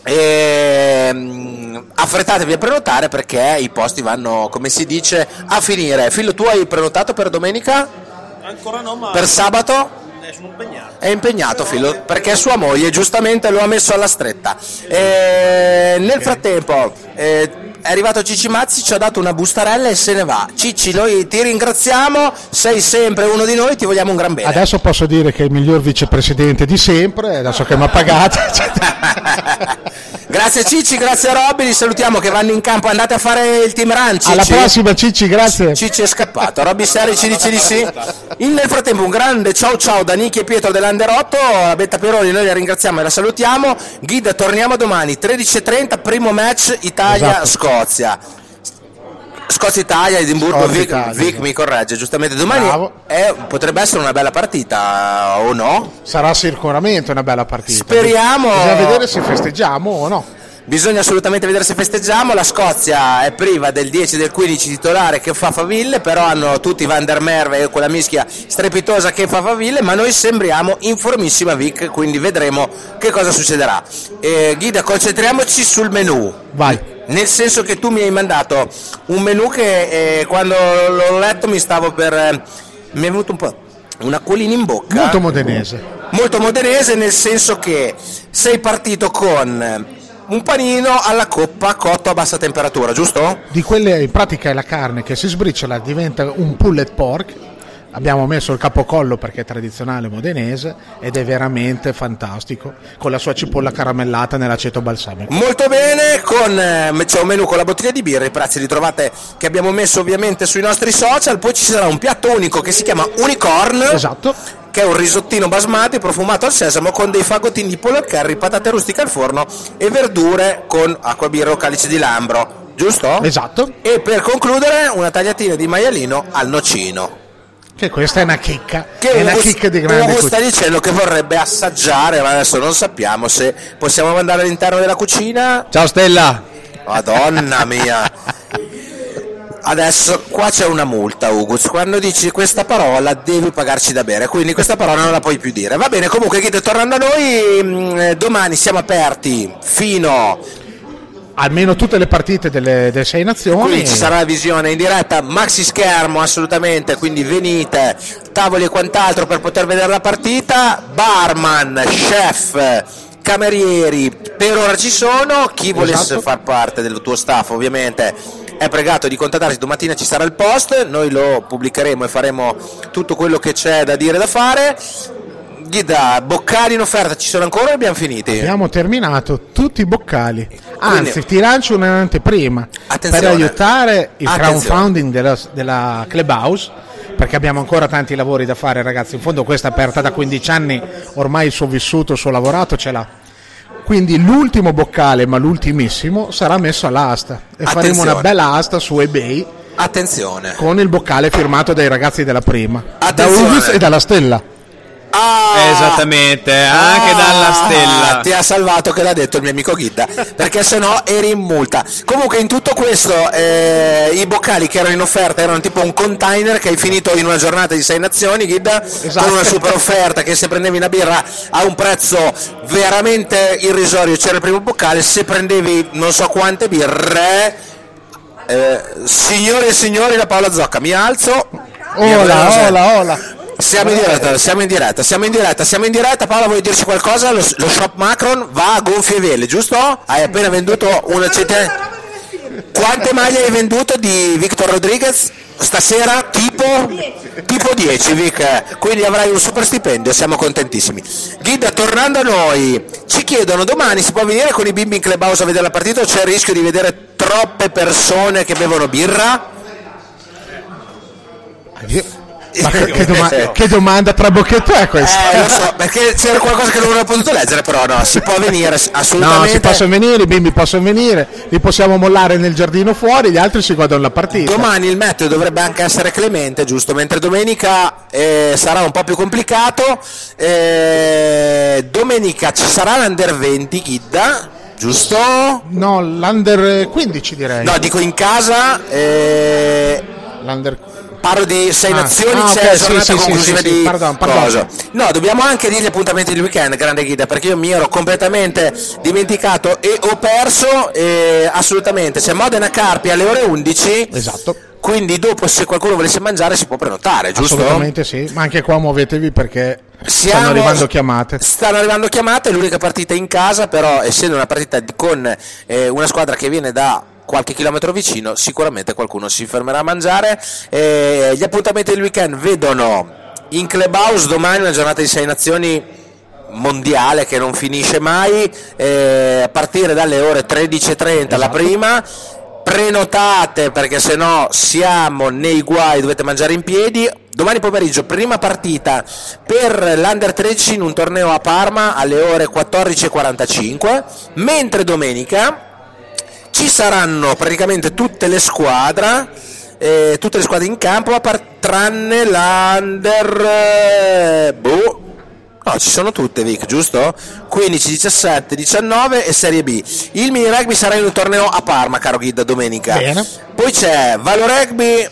[SPEAKER 2] ehm, affrettatevi a prenotare perché i posti vanno, come si dice, a finire. Fillo, tu hai prenotato per domenica?
[SPEAKER 7] Ancora no, ma
[SPEAKER 2] Per sabato?
[SPEAKER 7] eh, sono impegnato.
[SPEAKER 2] È impegnato Filo perché sua moglie giustamente lo ha messo alla stretta. E nel frattempo eh, è arrivato Cicci Mazzi, ci ha dato una bustarella e se ne va. Cicci, noi ti ringraziamo, sei sempre uno di noi, ti vogliamo un gran bene.
[SPEAKER 11] Adesso posso dire che è il miglior vicepresidente di sempre, adesso che mi ha pagato.
[SPEAKER 2] Grazie Cicci, grazie a Robby, li salutiamo che vanno in campo, andate a fare il team run. Cicci.
[SPEAKER 11] Alla prossima Cicci, grazie.
[SPEAKER 2] Cicci è scappato, Robby Seri ci dice di sì. In- nel frattempo un grande ciao ciao da Nichi e Pietro dell'Under 8, a Betta Peroni noi la ringraziamo e la salutiamo. Guida, torniamo domani, 13.30, primo match Italia-Scozia. Edimburgo,
[SPEAKER 11] Scozia Italia,
[SPEAKER 2] Vic mi corregge giustamente. Domani è- potrebbe essere una bella partita o no?
[SPEAKER 11] Sarà sicuramente una bella partita.
[SPEAKER 2] Speriamo.
[SPEAKER 11] Bisogna vedere se festeggiamo o no.
[SPEAKER 2] Bisogna assolutamente vedere se festeggiamo. La Scozia è priva del 10 e del 15 titolare che fa Faville, però hanno tutti Van der Merwe e quella mischia strepitosa che fa Faville, ma noi sembriamo in formissima Vic, quindi vedremo che cosa succederà. Eh, Guida, concentriamoci sul menù.
[SPEAKER 11] Vai.
[SPEAKER 2] Nel senso che tu mi hai mandato un menù che eh, quando l'ho letto mi stavo per... eh, mi è venuto un po' un acquolino in bocca
[SPEAKER 11] Molto modenese.
[SPEAKER 2] molto modenese nel senso che sei partito con un panino alla coppa cotto a bassa temperatura, giusto?
[SPEAKER 11] Di quelle in pratica è la carne che si sbriciola, diventa un pulled pork. Abbiamo messo il capocollo perché è tradizionale modenese ed è veramente fantastico con la sua cipolla caramellata nell'aceto balsamico.
[SPEAKER 2] Molto bene, con, eh, c'è un menù con la bottiglia di birra, i prezzi li trovate che abbiamo messo ovviamente sui nostri social, poi ci sarà un piatto unico che si chiama Unicorn.
[SPEAKER 11] Esatto.
[SPEAKER 2] Che è un risottino basmati profumato al sesamo con dei fagottini di pollo al curry, patate rustiche al forno e verdure con acqua birra o calice di lambro, giusto?
[SPEAKER 11] Esatto.
[SPEAKER 2] E per concludere una tagliatina di maialino al nocino.
[SPEAKER 11] Che questa è una chicca,
[SPEAKER 2] Che
[SPEAKER 11] è una chicca di grande
[SPEAKER 2] Ugo sta
[SPEAKER 11] cucina.
[SPEAKER 2] dicendo che vorrebbe assaggiare, ma adesso non sappiamo se possiamo mandare all'interno della cucina.
[SPEAKER 6] Ciao Stella.
[SPEAKER 2] Madonna mia. Adesso qua c'è una multa, Ugus. Quando dici questa parola devi pagarci da bere, quindi questa parola non la puoi più dire. Va bene, comunque, Guido, tornando a noi, mh, domani siamo aperti fino
[SPEAKER 11] Almeno tutte le partite delle, delle sei nazioni.
[SPEAKER 2] Quindi ci sarà la visione in diretta, maxi schermo assolutamente, quindi venite, tavoli e quant'altro per poter vedere la partita, barman, chef, camerieri, per ora ci sono, chi volesse
[SPEAKER 11] Esatto.
[SPEAKER 2] far parte del tuo staff ovviamente è pregato di contattarci, domattina ci sarà il post, noi lo pubblicheremo e faremo tutto quello che c'è da dire e da fare. Guida, boccali in offerta ci sono ancora o abbiamo finiti?
[SPEAKER 11] Abbiamo terminato tutti i boccali. Anzi,
[SPEAKER 2] Quindi-
[SPEAKER 11] ti lancio un'anteprima per aiutare il crowdfunding della, della Clubhouse. Perché abbiamo ancora tanti lavori da fare, ragazzi. In fondo, questa è aperta da 15 anni, ormai il suo vissuto, il suo lavorato ce l'ha. Quindi l'ultimo boccale, ma l'ultimissimo, sarà messo all'asta. E faremo
[SPEAKER 2] Attenzione.
[SPEAKER 11] una bella asta su eBay
[SPEAKER 2] Attenzione.
[SPEAKER 11] con il boccale firmato dai ragazzi della prima, da
[SPEAKER 2] Attenzione.
[SPEAKER 11] Ugus e dalla Stella.
[SPEAKER 6] Esattamente, anche dalla stella.
[SPEAKER 2] Ah, Ti ha salvato che l'ha detto il mio amico Ghidda, perché sennò eri in multa. Comunque in tutto questo eh, i boccali che erano in offerta erano tipo un container che hai finito in una giornata di sei nazioni, Ghidda,
[SPEAKER 11] Esatto.
[SPEAKER 2] con una super offerta che se prendevi una birra a un prezzo veramente irrisorio c'era il primo boccale, se prendevi non so quante birre... eh, signore e signori, la Paola Zocca, mi alzo. Mi
[SPEAKER 11] Ola, ola, ola.
[SPEAKER 2] Siamo in diretta, siamo in diretta, siamo in diretta, siamo in diretta. Paola, vuoi dirci qualcosa? Lo, lo shop Macron va a gonfie vele, giusto? Hai appena venduto una centinaia. Quante maglie hai venduto di Victor Rodriguez? Stasera tipo, tipo 10 Vic, quindi avrai un super stipendio, siamo contentissimi. Guida, tornando a noi, ci chiedono domani si può venire con i bimbi in clubhouse a vedere la partita o c'è il rischio di vedere troppe persone che bevono birra?
[SPEAKER 11] Ma che, doma- che domanda trabocchetto è questa?
[SPEAKER 2] Eh, lo so, perché c'era qualcosa che non avevo potuto leggere, però no, si può venire
[SPEAKER 11] No,
[SPEAKER 2] assolutamente.
[SPEAKER 11] si possono venire, i bimbi possono venire, li possiamo mollare nel giardino fuori, gli altri si godono la partita.
[SPEAKER 2] Domani il meteo dovrebbe anche essere clemente, giusto? Mentre domenica eh, sarà un po' più complicato. Eh, domenica ci sarà l'Under 20 Ghidda, giusto?
[SPEAKER 11] No, l'Under 15 direi.
[SPEAKER 2] No, dico in casa. eh,
[SPEAKER 11] L'Under
[SPEAKER 2] Parlo di sei
[SPEAKER 11] Ah,
[SPEAKER 2] nazioni,
[SPEAKER 11] ah,
[SPEAKER 2] c'è
[SPEAKER 11] ok,
[SPEAKER 2] la
[SPEAKER 11] sì,
[SPEAKER 2] giornata
[SPEAKER 11] sì,
[SPEAKER 2] conclusiva
[SPEAKER 11] sì, sì,
[SPEAKER 2] di
[SPEAKER 11] pardon, pardon.
[SPEAKER 2] cosa. No, dobbiamo anche dire gli appuntamenti del weekend, grande guida, perché io mi ero completamente dimenticato e ho perso eh, assolutamente. C'è Modena Carpi alle ore 11.
[SPEAKER 11] Esatto.
[SPEAKER 2] Quindi dopo se qualcuno volesse mangiare si può prenotare, giusto?
[SPEAKER 11] Assolutamente sì, ma anche qua muovetevi perché
[SPEAKER 2] Siamo-
[SPEAKER 11] stanno arrivando chiamate.
[SPEAKER 2] Stanno arrivando chiamate, l'unica partita in casa, però essendo una partita con eh, una squadra che viene da qualche chilometro vicino, sicuramente qualcuno si fermerà a mangiare. Eh, gli appuntamenti del weekend vedono in Clubhouse domani una giornata di sei nazioni mondiale che non finisce mai, eh, a partire dalle ore 13.30 la prima. Prenotate perché se no siamo nei guai, dovete mangiare in piedi. Domani pomeriggio, prima partita per l'Under 13 in un torneo a Parma alle ore 14.45, mentre domenica ci saranno praticamente tutte le squadre, eh, tutte le squadre in campo, a par- tranne l'Under... eh, boh, No, ci sono tutte, Vic, giusto? 15, 17, 19 e Serie B. Il mini rugby sarà in un torneo a Parma, caro Guida, domenica.
[SPEAKER 11] Bene.
[SPEAKER 2] Poi c'è Valo Rugby,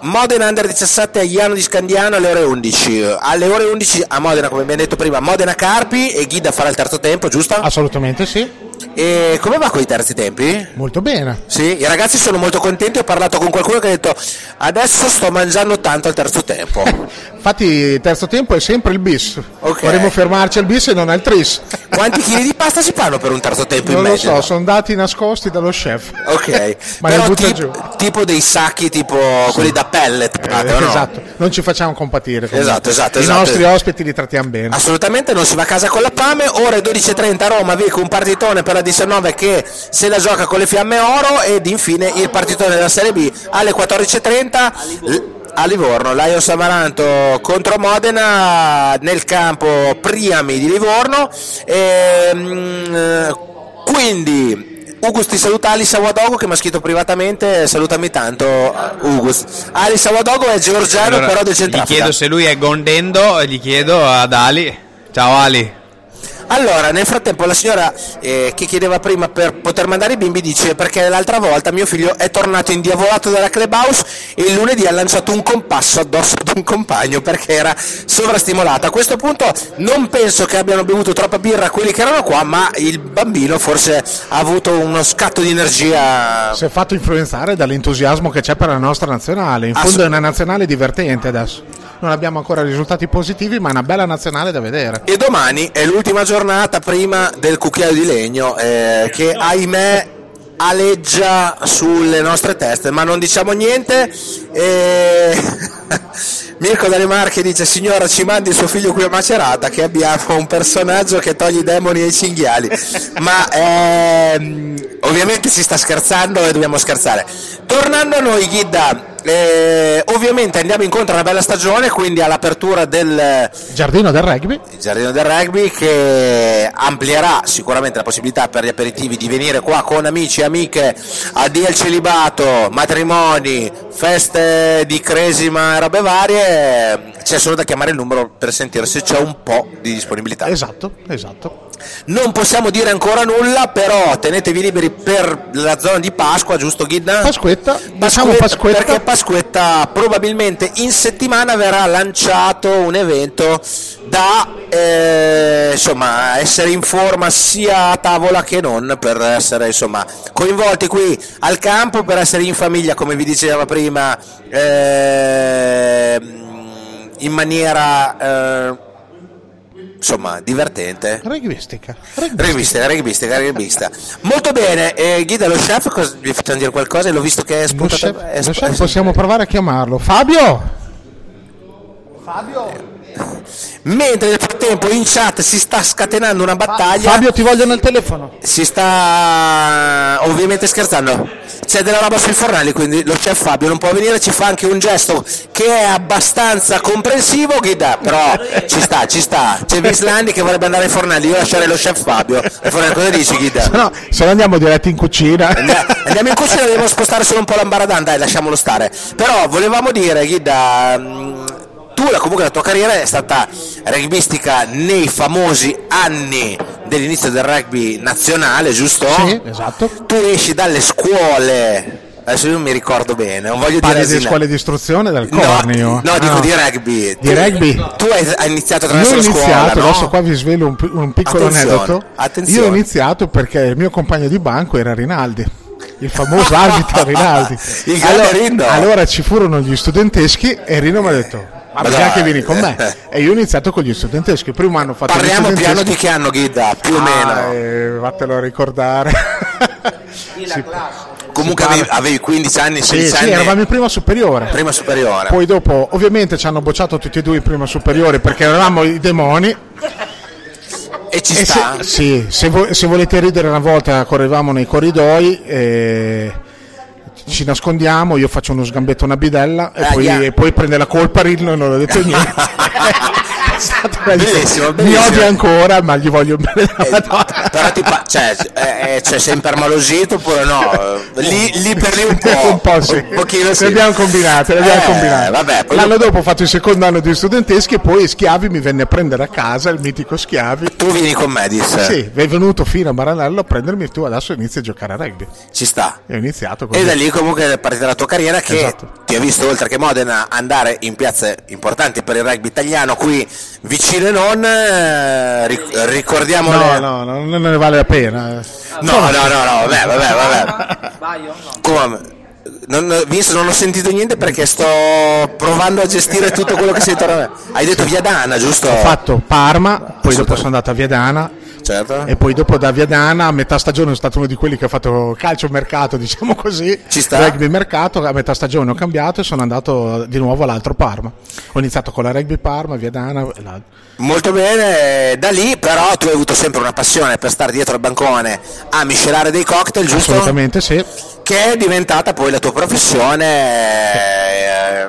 [SPEAKER 2] Modena Under 17 a Iano di Scandiano alle ore 11. Alle ore 11 a Modena, come abbiamo detto prima, Modena Carpi e Guida farà il terzo tempo, giusto?
[SPEAKER 11] Assolutamente sì.
[SPEAKER 2] E come va con i terzi tempi?
[SPEAKER 11] Molto bene.
[SPEAKER 2] Sì, i ragazzi sono molto contenti. Ho parlato con qualcuno che ha detto adesso sto mangiando tanto al terzo tempo.
[SPEAKER 11] Infatti il terzo tempo è sempre il bis.
[SPEAKER 2] Ok.
[SPEAKER 11] Vorremmo fermarci al bis e non al tris.
[SPEAKER 2] Quanti chili di pasta si fanno per un terzo tempo
[SPEAKER 11] Non
[SPEAKER 2] in
[SPEAKER 11] lo so, sono dati nascosti dallo chef.
[SPEAKER 2] Ok,
[SPEAKER 11] Ma li
[SPEAKER 2] però
[SPEAKER 11] butta
[SPEAKER 2] tip-
[SPEAKER 11] giù.
[SPEAKER 2] tipo dei sacchi tipo quelli da pellet,
[SPEAKER 11] Eh,
[SPEAKER 2] no?
[SPEAKER 11] Esatto, non ci facciamo compatire.
[SPEAKER 2] Esatto, esatto,
[SPEAKER 11] I
[SPEAKER 2] esatto.
[SPEAKER 11] nostri ospiti li trattiamo bene.
[SPEAKER 2] Assolutamente non si va a casa con la fame, ore 12.30 a Roma, Vic, un partitone per la 19 che se la gioca con le fiamme oro ed infine il partitone della Serie B alle 14.30 l- a Livorno, Lions Amaranto contro Modena nel campo Priami di Livorno. Ehm, eh, quindi Ugus ti saluta Alice Awadogo che mi ha scritto privatamente, salutami tanto Ugus. Alice Awadogo è georgiano
[SPEAKER 6] Allora,
[SPEAKER 2] però del
[SPEAKER 6] gli
[SPEAKER 2] Centrafrica.
[SPEAKER 6] chiedo se lui è Gondendo e gli chiedo ad Ali. Ciao Ali.
[SPEAKER 2] Allora, nel frattempo la signora eh, che chiedeva prima per poter mandare i bimbi dice perché l'altra volta mio figlio è tornato indiavolato dalla clubhouse e il lunedì ha lanciato un compasso addosso ad un compagno perché era sovrastimolato. A questo punto non penso che abbiano bevuto troppa birra quelli che erano qua, ma il bambino forse ha avuto uno scatto di energia.
[SPEAKER 11] Si è fatto influenzare dall'entusiasmo che c'è per la nostra nazionale. In fondo è una nazionale divertente adesso. Non abbiamo ancora risultati positivi, ma è una bella nazionale da vedere.
[SPEAKER 2] E domani è l'ultima giornata prima del cucchiaio di legno eh, che ahimè aleggia sulle nostre teste, ma non diciamo niente. E... Mirko dalle Marche dice signora ci mandi suo figlio qui a Macerata che abbiamo un personaggio che toglie i demoni ai cinghiali ma ehm, ovviamente si sta scherzando e dobbiamo scherzare tornando a noi Ghidda eh, ovviamente andiamo incontro a una bella stagione quindi all'apertura del
[SPEAKER 11] Giardino del rugby.
[SPEAKER 2] giardino del rugby che amplierà sicuramente la possibilità per gli aperitivi di venire qua con amici e amiche a dia il celibato, matrimoni, feste di cresima e robe varie, c'è solo da chiamare il numero per sentire se c'è un po' di disponibilità.
[SPEAKER 11] Esatto, esatto.
[SPEAKER 2] Non possiamo dire ancora nulla, però tenetevi liberi per la zona di Pasqua, giusto Ghidda?
[SPEAKER 11] Pasquetta, diciamo Pasquetta.
[SPEAKER 2] Perché Pasquetta probabilmente in settimana verrà lanciato un evento da eh, insomma, essere in forma sia a tavola che non per essere insomma, coinvolti qui al campo, per essere in famiglia come vi diceva prima eh, in maniera eh, insomma divertente.
[SPEAKER 11] Rugbistica.
[SPEAKER 2] Rugbistica, rugbistica, rugbistica. Molto bene, eh, Guida lo chef, cosa, vi facciamo dire qualcosa? L'ho visto che è
[SPEAKER 11] Lo
[SPEAKER 2] spuntato.
[SPEAKER 11] chef-
[SPEAKER 2] è
[SPEAKER 11] lo chef possiamo provare a chiamarlo. Fabio!
[SPEAKER 2] Mentre nel frattempo in chat si sta scatenando una battaglia.
[SPEAKER 11] Fabio, ti voglio nel telefono.
[SPEAKER 2] Si sta ovviamente scherzando. C'è della roba sui fornelli, quindi lo chef Fabio non può venire, ci fa anche un gesto che è abbastanza comprensivo, Ghida, però ci sta, ci sta. C'è Vince Landi che vorrebbe andare ai fornelli, io lascerei lo chef Fabio. Fornelli, cosa dici Ghida?
[SPEAKER 11] No, se no andiamo diretti in cucina.
[SPEAKER 2] Andiamo in cucina, dobbiamo spostare solo un po' l'ambaradan, dai, lasciamolo stare. Però volevamo dire, Ghida, la- comunque la tua carriera è stata rugbistica nei famosi anni dell'inizio del rugby nazionale, giusto?
[SPEAKER 11] Sì, esatto.
[SPEAKER 2] Tu esci dalle scuole, adesso io non mi ricordo bene, non voglio
[SPEAKER 11] Parli
[SPEAKER 2] dire
[SPEAKER 11] di scuole di istruzione del
[SPEAKER 2] No,
[SPEAKER 11] Cornio.
[SPEAKER 2] no, dico
[SPEAKER 11] Ah.
[SPEAKER 2] di rugby.
[SPEAKER 11] Di
[SPEAKER 2] Tu-
[SPEAKER 11] rugby?
[SPEAKER 2] Tu hai, iniziato
[SPEAKER 11] Io
[SPEAKER 2] attraverso
[SPEAKER 11] ho
[SPEAKER 2] la
[SPEAKER 11] iniziato,
[SPEAKER 2] scuola, no?
[SPEAKER 11] adesso qua vi svelo un, un piccolo
[SPEAKER 2] Attenzione,
[SPEAKER 11] aneddoto.
[SPEAKER 2] attenzione.
[SPEAKER 11] Io ho iniziato perché il mio compagno di banco era Rinaldi, il famoso arbitro Rinaldi.
[SPEAKER 2] Il
[SPEAKER 11] allora, allora ci furono gli studenteschi e Rino mi ha detto ma
[SPEAKER 2] dai.
[SPEAKER 11] che vieni con me. E io ho iniziato con gli studenteschi. Il primo anno ho fatto
[SPEAKER 2] Parliamo
[SPEAKER 11] gli
[SPEAKER 2] piano di che anno, Ghida, più o
[SPEAKER 11] Ah,
[SPEAKER 2] meno.
[SPEAKER 11] eh, vattelo a ricordare. Si-
[SPEAKER 2] Comunque
[SPEAKER 11] si
[SPEAKER 2] avevi,
[SPEAKER 11] parla-
[SPEAKER 2] avevi 15 anni,
[SPEAKER 11] Sì,
[SPEAKER 2] 16
[SPEAKER 11] sì,
[SPEAKER 2] anni.
[SPEAKER 11] eravamo in prima superiore.
[SPEAKER 2] Prima superiore.
[SPEAKER 11] Poi dopo, ovviamente, ci hanno bocciato tutti e due in prima superiore perché eravamo i demoni.
[SPEAKER 2] E ci
[SPEAKER 11] E
[SPEAKER 2] sta.
[SPEAKER 11] Se, sì, se, vo- se volete ridere una volta correvamo nei corridoi e ci nascondiamo, io faccio uno sgambetto a una bidella e,
[SPEAKER 2] Ah,
[SPEAKER 11] poi,
[SPEAKER 2] yeah.
[SPEAKER 11] e poi prende la colpa Rillo e non ho detto niente. Stato
[SPEAKER 2] Bellissimo,
[SPEAKER 11] Mi
[SPEAKER 2] bellissimo.
[SPEAKER 11] odia ancora, ma gli voglio bene Madonna.
[SPEAKER 2] Però ti pa- cioè, eh, eh, c'è sempre malosito oppure no? Eh, Lì, lì per lì un po'.
[SPEAKER 11] un po' sì.
[SPEAKER 2] Un pochino sì.
[SPEAKER 11] Le abbiamo combinate, le abbiamo
[SPEAKER 2] Eh,
[SPEAKER 11] combinate.
[SPEAKER 2] vabbè,
[SPEAKER 11] L'anno dopo ho fatto il secondo anno di studenteschi e poi Schiavi mi venne a prendere a casa, il mitico Schiavi.
[SPEAKER 2] Tu vieni con me, disse.
[SPEAKER 11] Sì, è venuto fino a Maranello a prendermi tu adesso inizi a giocare a rugby.
[SPEAKER 2] Ci sta.
[SPEAKER 11] E ho iniziato così.
[SPEAKER 2] E da lì comunque è partita la tua carriera che
[SPEAKER 11] Esatto.
[SPEAKER 2] ti ha visto oltre che Modena andare in piazze importanti per il rugby italiano qui vicino e non. eh, ric- ricordiamo
[SPEAKER 11] No,
[SPEAKER 2] le-
[SPEAKER 11] no, no, non ne vale la pena.
[SPEAKER 2] No, no, no, no, vabbè, vabbè, vabbè. Come? Non, Vince, non ho sentito niente perché sto provando a gestire tutto quello che sei intorno a me. Hai detto Viadana, giusto?
[SPEAKER 11] Ho fatto Parma, poi dopo sono andato a Viadana.
[SPEAKER 2] Certo.
[SPEAKER 11] E poi dopo da Viadana a metà stagione sono stato uno di quelli che ha fatto calcio mercato, diciamo così.
[SPEAKER 2] Ci sta.
[SPEAKER 11] Rugby mercato, a metà stagione ho cambiato e sono andato di nuovo all'altro Parma. Ho iniziato con la Rugby Parma, Viadana.
[SPEAKER 2] Molto bene, da lì però tu hai avuto sempre una passione per stare dietro al bancone a miscelare dei cocktail, giusto?
[SPEAKER 11] Assolutamente sì.
[SPEAKER 2] Che è diventata poi la tua professione eh,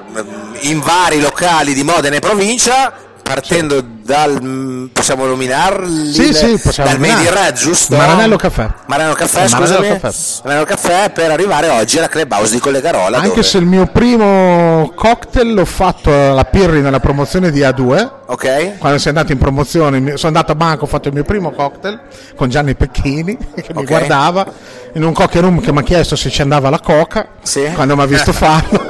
[SPEAKER 2] in vari locali di Modena e provincia, partendo dal, possiamo nominarli?
[SPEAKER 11] Sì, sì, possiamo
[SPEAKER 2] dal Made in
[SPEAKER 11] nominare.
[SPEAKER 2] Red, giusto?
[SPEAKER 11] Maranello Caffè.
[SPEAKER 2] Maranello Caffè,
[SPEAKER 11] Maranello. Caffè.
[SPEAKER 2] Maranello Caffè per arrivare oggi alla Clubhouse di Collegarola.
[SPEAKER 11] Anche
[SPEAKER 2] dove-
[SPEAKER 11] se il mio primo cocktail l'ho fatto alla Pirri nella promozione di A2.
[SPEAKER 2] Ok.
[SPEAKER 11] Quando sei andato in promozione, sono andato a banco, ho fatto il mio primo cocktail con Gianni Pecchini che mi
[SPEAKER 2] Ok.
[SPEAKER 11] guardava in un cocktail room che mi ha chiesto se ci andava la coca
[SPEAKER 2] Sì.
[SPEAKER 11] quando mi ha visto farlo.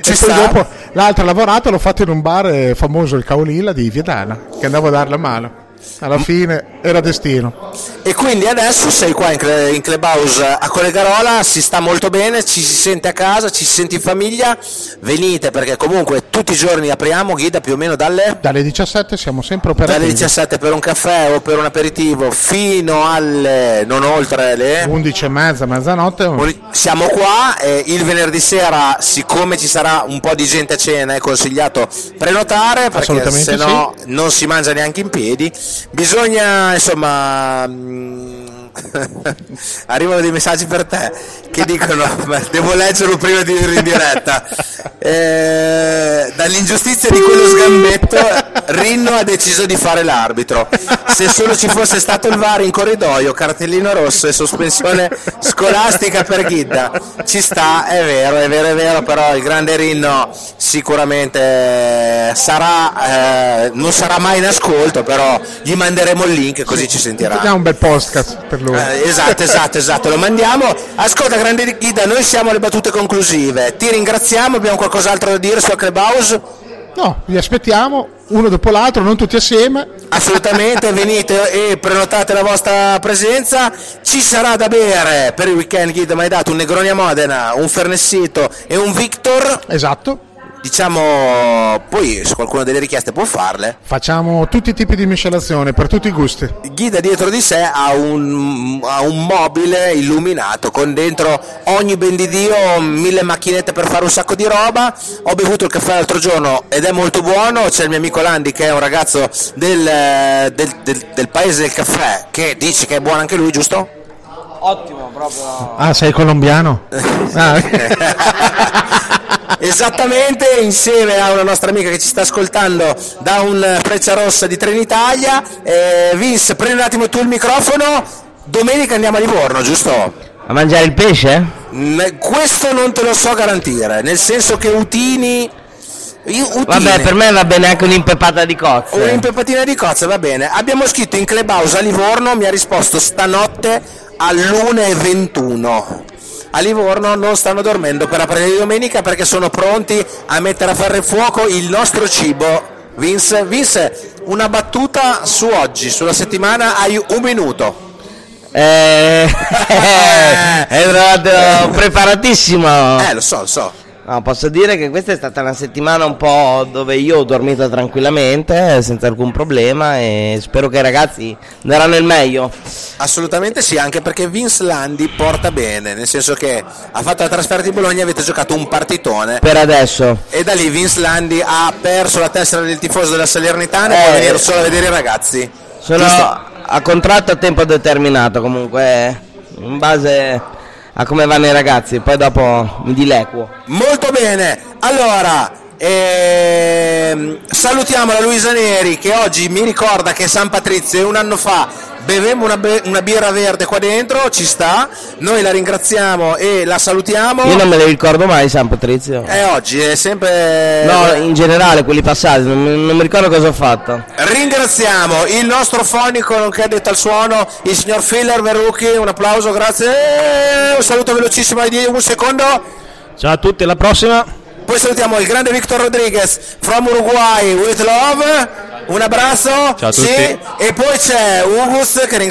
[SPEAKER 2] Ci
[SPEAKER 11] e poi
[SPEAKER 2] sta.
[SPEAKER 11] dopo l'altro lavorato l'ho fatto in un bar eh, famoso, il Caolilla di Viedana, che andavo a dare la mano. Alla fine era destino.
[SPEAKER 2] E quindi adesso sei qua in, Clubhouse a Collegarola, si sta molto bene, ci si sente a casa, ci si sente in famiglia, venite perché comunque tutti i giorni apriamo, Ghida più o meno dalle,
[SPEAKER 11] Dalle 17 siamo sempre operativi.
[SPEAKER 2] dalle 17 per un caffè o per un aperitivo fino alle, non oltre le...
[SPEAKER 11] 11 e mezza, mezzanotte.
[SPEAKER 2] Siamo qua, eh, il venerdì sera, siccome ci sarà un po' di gente a cena, è consigliato prenotare perché se no non si mangia neanche in piedi. Bisogna insomma mh, Arrivano dei messaggi per te che dicono, devo leggerlo prima di ir in diretta. Eh, dall'ingiustizia di quello sgambetto, Rinno ha deciso di fare l'arbitro. Se solo ci fosse stato il VAR in corridoio, cartellino rosso e sospensione scolastica per Ghidda. Ci sta, è vero, è vero, è vero, però il grande Rinno sicuramente sarà, eh, non sarà mai in ascolto, però gli manderemo il link così ci sentirà.
[SPEAKER 11] Facciamo un bel podcast per lui.
[SPEAKER 2] Eh, esatto, esatto, esatto, lo mandiamo. Ascolta, grande Ghida, noi siamo alle battute conclusive. Ti ringraziamo, abbiamo qualcos'altro da dire sulla Clubhouse?
[SPEAKER 11] No, vi aspettiamo uno dopo l'altro, non tutti assieme.
[SPEAKER 2] Assolutamente, venite e prenotate la vostra presenza. Ci sarà da bere per il weekend, Ghida, mi hai dato un Negroni a Modena, un Fernessito e un Victor.
[SPEAKER 11] Esatto.
[SPEAKER 2] Diciamo, poi se qualcuno ha delle richieste può farle.
[SPEAKER 11] Facciamo tutti i tipi di miscelazione per tutti i gusti.
[SPEAKER 2] Ghida dietro di sé ha un, ha un mobile illuminato con dentro ogni ben di Dio mille macchinette per fare un sacco di roba. Ho bevuto il caffè l'altro giorno ed è molto buono. C'è il mio amico Landi che è un ragazzo del, del, del, del paese del caffè che dice che è buono anche lui, giusto?
[SPEAKER 8] Ottimo, proprio.
[SPEAKER 11] Ah, sei colombiano? Ah,
[SPEAKER 2] Esattamente, insieme a una nostra amica che ci sta ascoltando da un Freccia Rossa di Trenitalia. Eh, Vince, prendi un attimo tu il microfono. Domenica andiamo a Livorno, giusto?
[SPEAKER 8] A mangiare il pesce?
[SPEAKER 2] Questo non te lo so garantire, nel senso che Utini. io- Utine-
[SPEAKER 8] Vabbè, per me va bene anche un'impepata di cozze.
[SPEAKER 2] Un'impepatina di cozze, va bene. Abbiamo scritto in clubhouse a Livorno, mi ha risposto stanotte all'1.21. A Livorno non stanno dormendo per la di domenica perché sono pronti a mettere a ferro e fuoco il nostro cibo. Vince, Vince, una battuta su oggi, sulla settimana, hai un minuto.
[SPEAKER 8] Eh, è preparatissimo.
[SPEAKER 2] Eh, lo so, lo so.
[SPEAKER 8] No, posso dire che questa è stata una settimana un po' dove io ho dormito tranquillamente, senza alcun problema e spero che i ragazzi daranno il meglio.
[SPEAKER 2] Assolutamente sì, anche perché Vince Landi porta bene, nel senso che ha fatto la trasferta di Bologna, avete giocato un partitone.
[SPEAKER 8] Per adesso.
[SPEAKER 2] E da lì Vince Landi ha perso la tessera del tifoso della Salernitana e
[SPEAKER 8] Eh.
[SPEAKER 2] può venire solo a vedere i ragazzi.
[SPEAKER 8] Sono
[SPEAKER 2] Giusto?
[SPEAKER 8] a contratto a tempo determinato comunque, in base a come vanno i ragazzi, poi dopo mi dilequo.
[SPEAKER 2] Molto bene, allora ehm, salutiamo la Luisa Neri che oggi mi ricorda che San Patrizio un anno fa bevemmo una, be- una birra verde qua dentro, ci sta, noi la ringraziamo e la salutiamo.
[SPEAKER 8] Io non me le ricordo mai San Patrizio.
[SPEAKER 2] E oggi è sempre...
[SPEAKER 8] No, in generale quelli passati, non mi, non mi ricordo cosa ho fatto.
[SPEAKER 2] Ringraziamo il nostro fonico nonché detto al suono, il signor Filler Verrucchi, un applauso, grazie. E Un saluto velocissimo di un secondo.
[SPEAKER 7] Ciao a tutti, alla prossima.
[SPEAKER 2] Poi salutiamo il grande Victor Rodriguez from Uruguay with love. Un abbraccio.
[SPEAKER 5] Ciao a
[SPEAKER 2] Sì.
[SPEAKER 5] tutti.
[SPEAKER 2] E poi c'è Ugus che ringrazia